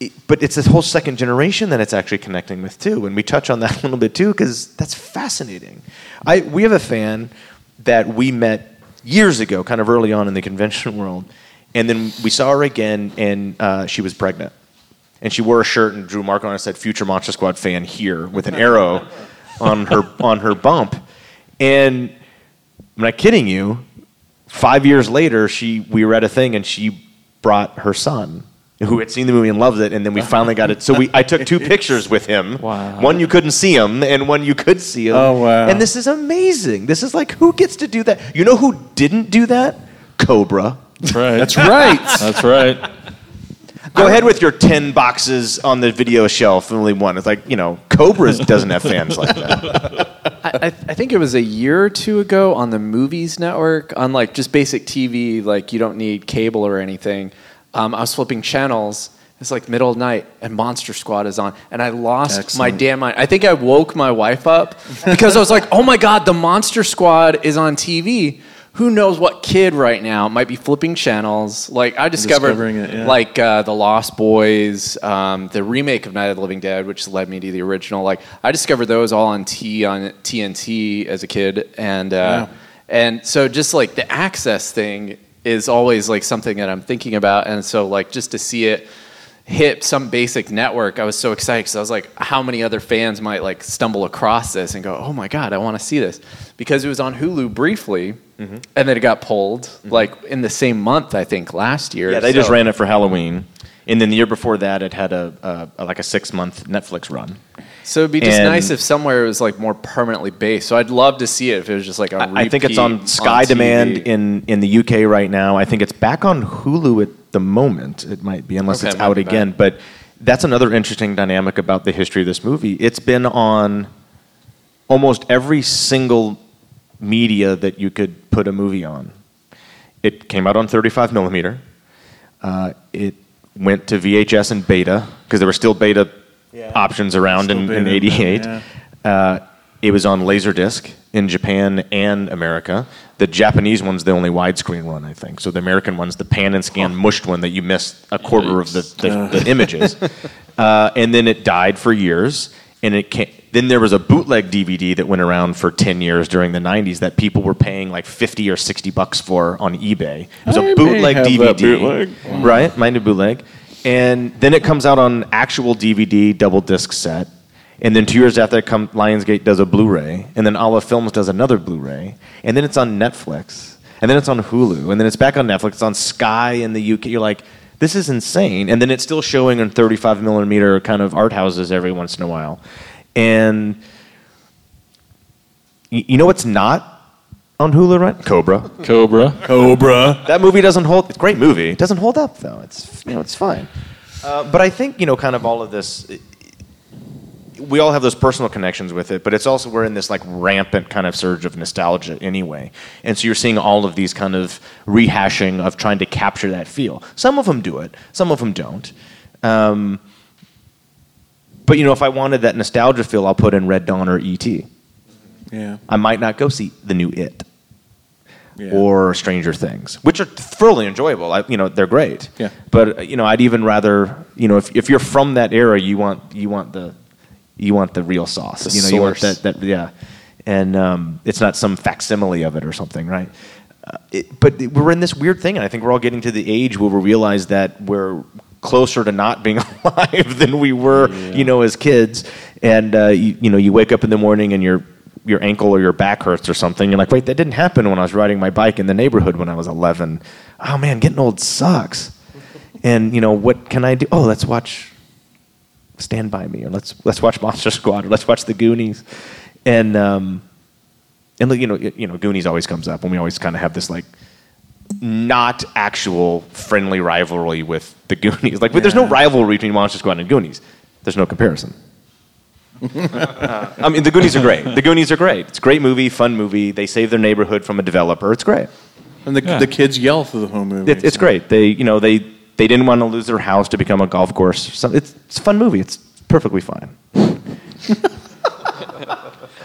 it- but it's this whole second generation that it's actually connecting with too, and we touch on that [laughs] a little bit too because that's fascinating. I we have a fan that we met years ago, kind of early on in the convention [laughs] world, and then we saw her again, and uh, she was pregnant, and she wore a shirt and drew a mark on it said "Future Monster Squad fan here" with an arrow [laughs] on her on her bump, and I'm not kidding you. Five years later, she we were at a thing and she brought her son, who had seen the movie and loved it, and then we [laughs] finally got it. So we I took two [laughs] pictures with him.
Wow.
One you couldn't see him, and one you could see him.
Oh, wow.
And this is amazing. This is like who gets to do that? You know who didn't do that? Cobra.
That's right.
That's right. [laughs]
That's right.
Go ahead with your ten boxes on the video shelf, only one. It's like you know, Cobra doesn't have fans like that.
I, I I think it was a year or two ago on the Movies Network, on like just basic TV, like you don't need cable or anything. Um, I was flipping channels. It's like middle of night, and Monster Squad is on, and I lost my damn mind. I think I woke my wife up [laughs] because I was like, "Oh my god, the Monster Squad is on TV." Who knows what kid right now might be flipping channels? Like I discovered,
it, yeah.
like uh, the Lost Boys, um, the remake of Night of the Living Dead, which led me to the original. Like I discovered those all on T on TNT as a kid, and uh, and so just like the access thing is always like something that I'm thinking about, and so like just to see it hit some basic network, I was so excited because I was like, how many other fans might like stumble across this and go, oh my god, I want to see this because it was on Hulu briefly,
Mm-hmm.
and then it got pulled like in the same month I think last year.
Yeah, they just ran it for Halloween, and then the year before that, it had a, a like a six month Netflix run.
So it'd be just
And-
nice if somewhere it was like more permanently based. So I'd love to see it if it was just like a
I I think it's on Sky Demand
TV.
in, in the UK right now. I think it's back on Hulu at the moment. It might be, unless
Okay,
it's
it
out again.
back.
But that's another interesting dynamic about the history of this movie. It's been on almost every single media that you could put a movie on. It came out on 35 millimeter. Uh, it went to VHS and beta because there were still beta options around
Still
in, in '88.
yeah.
Uh, it was on Laserdisc in Japan and America. The Japanese one's the only widescreen one, I think. So the American one's the pan and scan mushed one that you missed a quarter of the, the, the [laughs] images. Uh, and then it died for years. And it came, then there was a bootleg DVD that went around for 10 years during the 90s that people were paying like 50 or 60 bucks for on eBay. It was
I may
a bootleg DVD.
bootleg.
Right? Mind a bootleg. And then it comes out on actual DVD double disc set. And then two years after that, come Lionsgate does a Blu-ray, and then Olive Films does another Blu-ray, and then it's on Netflix, and then it's on Hulu, and then it's back on Netflix, it's on Sky in the UK. You're like, this is insane. And then it's still showing in 35 millimeter kind of art houses every once in a while, and you know what's not on Hulu right? Cobra.
Cobra.
Cobra.
That movie doesn't hold. It's a great movie. It doesn't hold up though. It's you know it's fine. Uh, but I think you know kind of all of this. We all have those personal connections with it, but it's also we're in this like rampant kind of surge of nostalgia anyway, and so you're seeing all of these kind of rehashing of trying to capture that feel. Some of them do it, some of them don't. Um, but you know, if I wanted that nostalgia feel, I'll put in Red Dawn or E.T.
Yeah.
I might not go see the new It
Yeah.
or Stranger Things, which are thoroughly enjoyable. I, you know, they're great.
Yeah.
But uh, you know, I'd even rather, you know, if, if you're from that era, you want you want the you want the real sauce.
The
you know, you want that that yeah, and um, it's not some facsimile of it or something, right? Uh, it, but we're in this weird thing, and I think we're all getting to the age where we realize that we're closer to not being [laughs] alive than we were, you know, as kids. And uh, you, you know, you wake up in the morning and your your ankle or your back hurts or something. You're like, wait, that didn't happen when I was riding my bike in the neighborhood when I was 11. Oh man, getting old sucks. And you know, what can I do? Oh, let's watch Stand by Me, or let's let's watch Monster [laughs] Squad, or let's watch The Goonies, and um, and you know, you know, Goonies always comes up, and we always kind of have this like not actual friendly rivalry with the Goonies. Like, but there's no rivalry between Monster Squad and Goonies. There's no comparison. Uh, I mean, the Goonies are great. The Goonies are great. It's a great movie, fun movie. They save their neighborhood from a developer. It's great.
And the,
Yeah.
the kids yell through the whole movie.
It, it's great. They, you know, they they didn't want to lose their house to become a golf course. So it's, it's a fun movie. It's perfectly fine.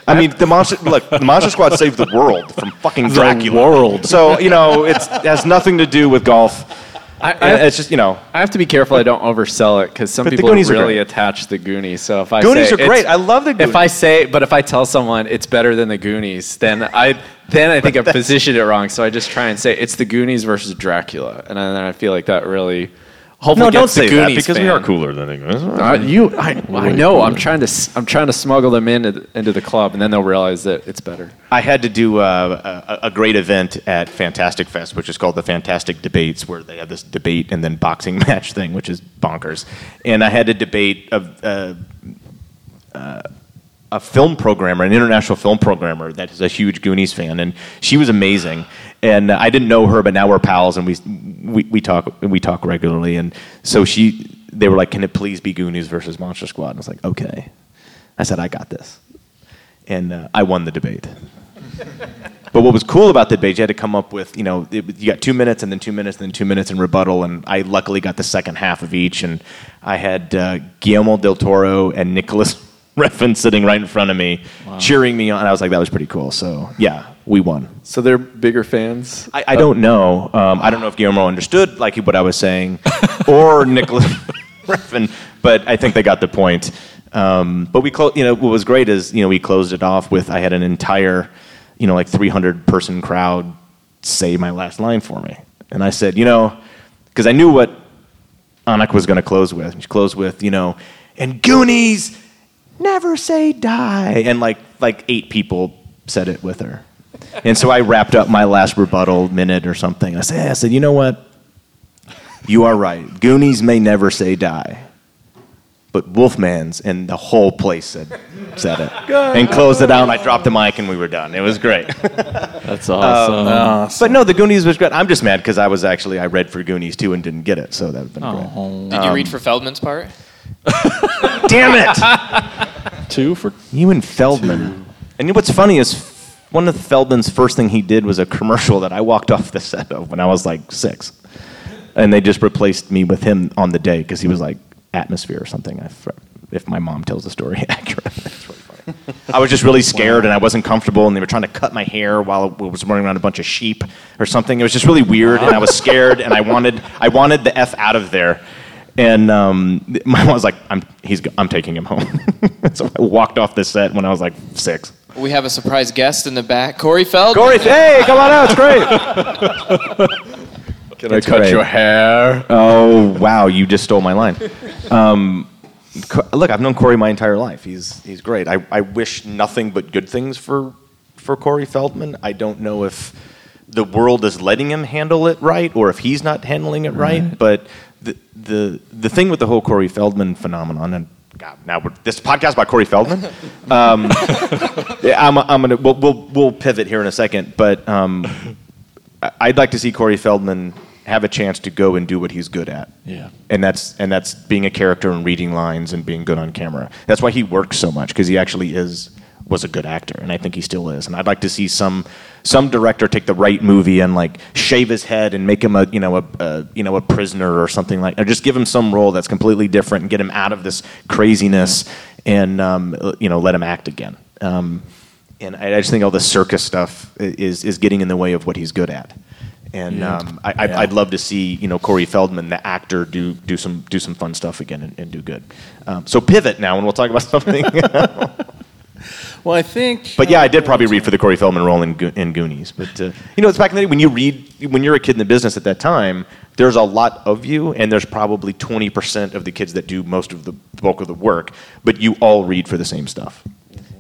I mean, the monster. Look, the Monster Squad saved the world from fucking Dracula.
world.
So you know, it's, it has nothing to do with golf.
I,
And it's just you know,
I have to be careful I don't oversell it because some people
Goonies are
really attach the Goonies. So if I
Goonies
say
are great. I love the Goonies.
If I say, but if I tell someone it's better than the Goonies, then I then I think I've positioned it wrong. So I just try and say it's the Goonies versus Dracula, and then I feel like that really. Hopefully
no, don't
gets the
say that
Goonies
because we are cooler than the Goonies.
Uh, you, I, I know. I'm trying to, s- I'm trying to smuggle them into, into the club, and then they'll realize that it's better.
I had to do uh, a, a great event at Fantastic Fest, which is called the Fantastic Debates, where they have this debate and then boxing [laughs] match thing, which is bonkers. And I had to debate a, a, uh, a film programmer, an international film programmer that is a huge Goonies fan, and she was amazing. And I didn't know her, but now we're pals, and we we, we talk we talk regularly. And so she, they were like, "Can it please be Goonies versus Monster Squad?" And I was like, "Okay." I said, "I got this," and uh, I won the debate. [laughs] But what was cool about the debate, you had to come up with, you know, it, you got two minutes and then two minutes and then two minutes in rebuttal, and I luckily got the second half of each, and I had uh, Guillermo del Toro and Nicolas [laughs] Refn sitting right in front of me, cheering me on. And I was like, that was pretty cool. So yeah, we won.
So they're bigger fans.
I, I don't know. Um, I don't know if Guillermo understood like what I was saying, [laughs] or Nicolas [laughs] Refn, but I think they got the point. Um, but we, clo- you know, what was great is you know we closed it off with I had an entire, you know, like 300 person crowd say my last line for me, and I said, you know, because I knew what Anik was going to close with. She closed with, you know, and Goonies never say die, and like like eight people said it with her. And so I wrapped up my last rebuttal minute or something. I said, I said, you know what? You are right. Goonies may never say die. But Wolfman's and the whole place said, said it. And closed it out, and I dropped the mic, and we were done. It was great.
That's awesome.
Awesome.
But no, the Goonies was great. I'm just mad because I was actually, I read for Goonies too and didn't get it, so that would have been
Oh,
Did you read um, for Feldman's part?
Damn it!
two for
You and Feldman. And what's funny is one of Feldman's first thing he did was a commercial that I walked [laughs] off the set of when I was like six, and they just replaced me with him on the day because he was like atmosphere or something. If, if my mom tells the story [laughs] accurately, it's really funny. I was just really scared and I wasn't comfortable, and they were trying to cut my hair while I was running around a bunch of sheep or something. It was just really weird, and I was scared, and I wanted I wanted the f out of there. And um, [laughs] my mom was like, "I'm he's I'm taking him home." so I walked off the set when I was like six.
We have a surprise guest in the back, Corey Feldman.
Corey, hey, come on out, it's great. [laughs]
Can I cut
great.
your hair?
Oh wow, you just stole my line. Um, Co- look, I've known Corey my entire life. He's he's great. I, I wish nothing but good things for for Corey Feldman. I don't know if the world is letting him handle it right or if he's not handling it right. But the the the thing with the whole Corey Feldman phenomenon and. God, now we're, this podcast by Corey Feldman. Um, [laughs] yeah, I'm, I'm gonna we'll, we'll we'll pivot here in a second, but um, I'd like to see Corey Feldman have a chance to go and do what he's good at.
Yeah.
And that's and that's being a character and reading lines and being good on camera. That's why he works so much because he actually is was a good actor, and I think he still is. And I'd like to see some some director take the right movie and like shave his head and make him a you know a, a you know a prisoner or something like, or just give him some role that's completely different and get him out of this craziness and um, you know let him act again. Um, and I I just think all the circus stuff is is getting in the way of what he's good at. And
Yeah.
um, I, I'd, I'd love to see you know Corey Feldman, the actor, do do some do some fun stuff again and, and do good. Um, so pivot now, and we'll talk about [laughs] something.
Well, I think.
but yeah, I did probably read for the Corey Feldman role in, Go- in Goonies. But uh, you know, it's back in the day when you read when you're a kid in the business at that time. There's a lot of you, and there's probably 20% of the kids that do most of the bulk of the work. But you all read for the same stuff,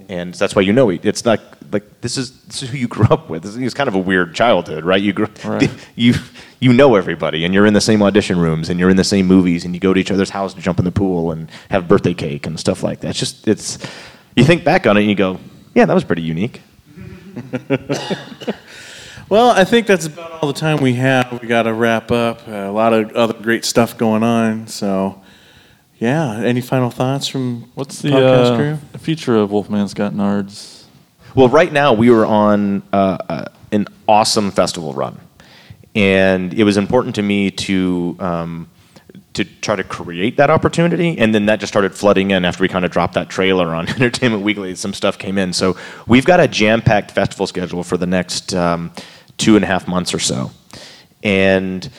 and that's why you know it. It's not like this is this is who you [laughs] grew up with. It's kind of a weird childhood, right? You grew,
Right. [laughs]
you you know everybody, and you're in the same audition rooms, and you're in the same movies, and you go to each other's house to jump in the pool and have birthday cake and stuff like that. It's just it's you think back on it and you go, yeah, that was pretty unique. [laughs]
Well, I think that's about all the time we have. We got to wrap up. Uh, a lot of other great stuff going on. So, yeah. Any final thoughts from
What's the
podcast
uh,
crew?
future of Wolfman's Got Nards?
Well, right now we were on uh, uh, an awesome festival run, and it was important to me to um, to try to create that opportunity. And then that just started flooding in after we kind of dropped that trailer on [laughs] Entertainment Weekly. Some stuff came in, so we've got a jam-packed festival schedule for the next um, two and a half months or so, and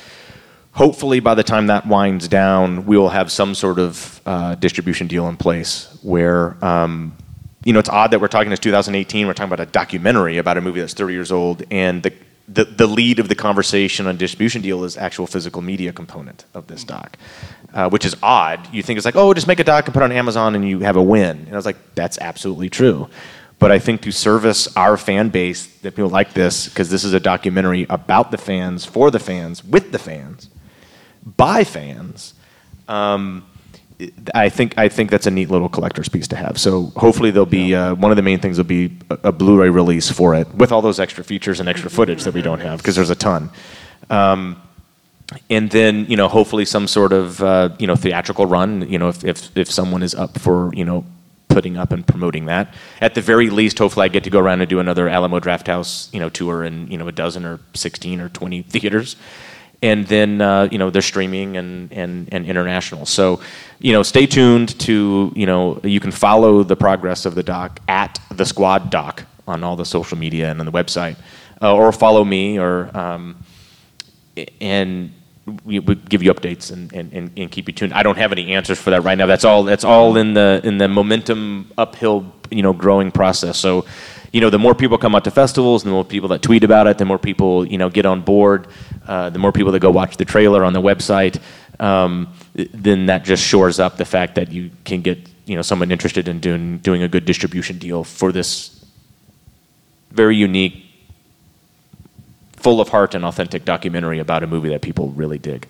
hopefully by the time that winds down, we will have some sort of uh, distribution deal in place where, um, you know, it's odd that we're talking this 2018, we're talking about a documentary about a movie that's 30 years old, and the, the, the lead of the conversation on distribution deal is actual physical media component of this doc, uh, which is odd. You think it's like, oh, just make a doc and put it on Amazon and you have a win. And I was like, that's absolutely true. But I think to service our fan base, that people like this, because this is a documentary about the fans, for the fans, with the fans, by fans. Um, I think I think that's a neat little collector's piece to have. So hopefully there'll be uh, one of the main things will be a, a Blu-ray release for it with all those extra features and extra footage that we don't have because there's a ton. Um, and then you know hopefully some sort of uh, you know theatrical run. You know if, if if someone is up for you know putting up and promoting that. At the very least, hopefully I get to go around and do another Alamo Drafthouse you know tour in you know a dozen or sixteen or twenty theaters and then uh, you know they're streaming and, and, and international. So you know stay tuned to you know you can follow the progress of the doc at the Squad Doc on all the social media and on the website, uh, or follow me or um, and we would give you updates and, and, and, and keep you tuned. I don't have any answers for that right now. That's all. That's all in the in the momentum uphill, you know, growing process. So, you know, the more people come out to festivals, the more people that tweet about it, the more people you know get on board, uh, the more people that go watch the trailer on the website. Um, then that just shores up the fact that you can get you know someone interested in doing doing a good distribution deal for this very unique full of heart and authentic documentary about a movie that people really dig.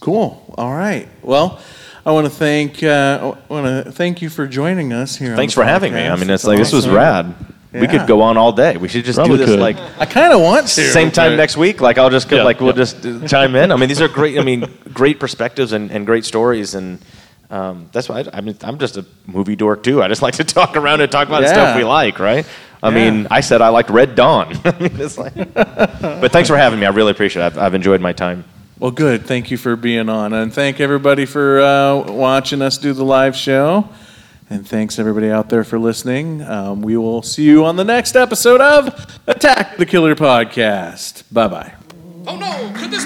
Cool. All right. Well, I want to thank uh, I want to thank you for joining us here.
Thanks
the
for having me. I mean, it's like this was
awesome.
rad. We
Yeah.
could go on all day. We should just
Probably
do this
could.
like
I kind of want to.
same time next week. Like I'll just go,
Yeah,
like we'll
yeah.
just uh, chime in. I mean, these are great. I mean, great perspectives and, and great stories and. Um, that's why I, I mean I'm just a movie dork too. I just like to [laughs] talk around and talk about
Yeah.
stuff we like, right? I
Yeah.
mean, I said I liked Red Dawn. [laughs] I mean, it's like- but thanks for having me. I really appreciate it. I've, I've enjoyed my time.
Well, good. Thank you for being on, and thank everybody for uh, watching us do the live show. And thanks everybody out there for listening. Um, we will see you on the next episode of Attack the Killer Podcast. Bye bye.
Oh no, could this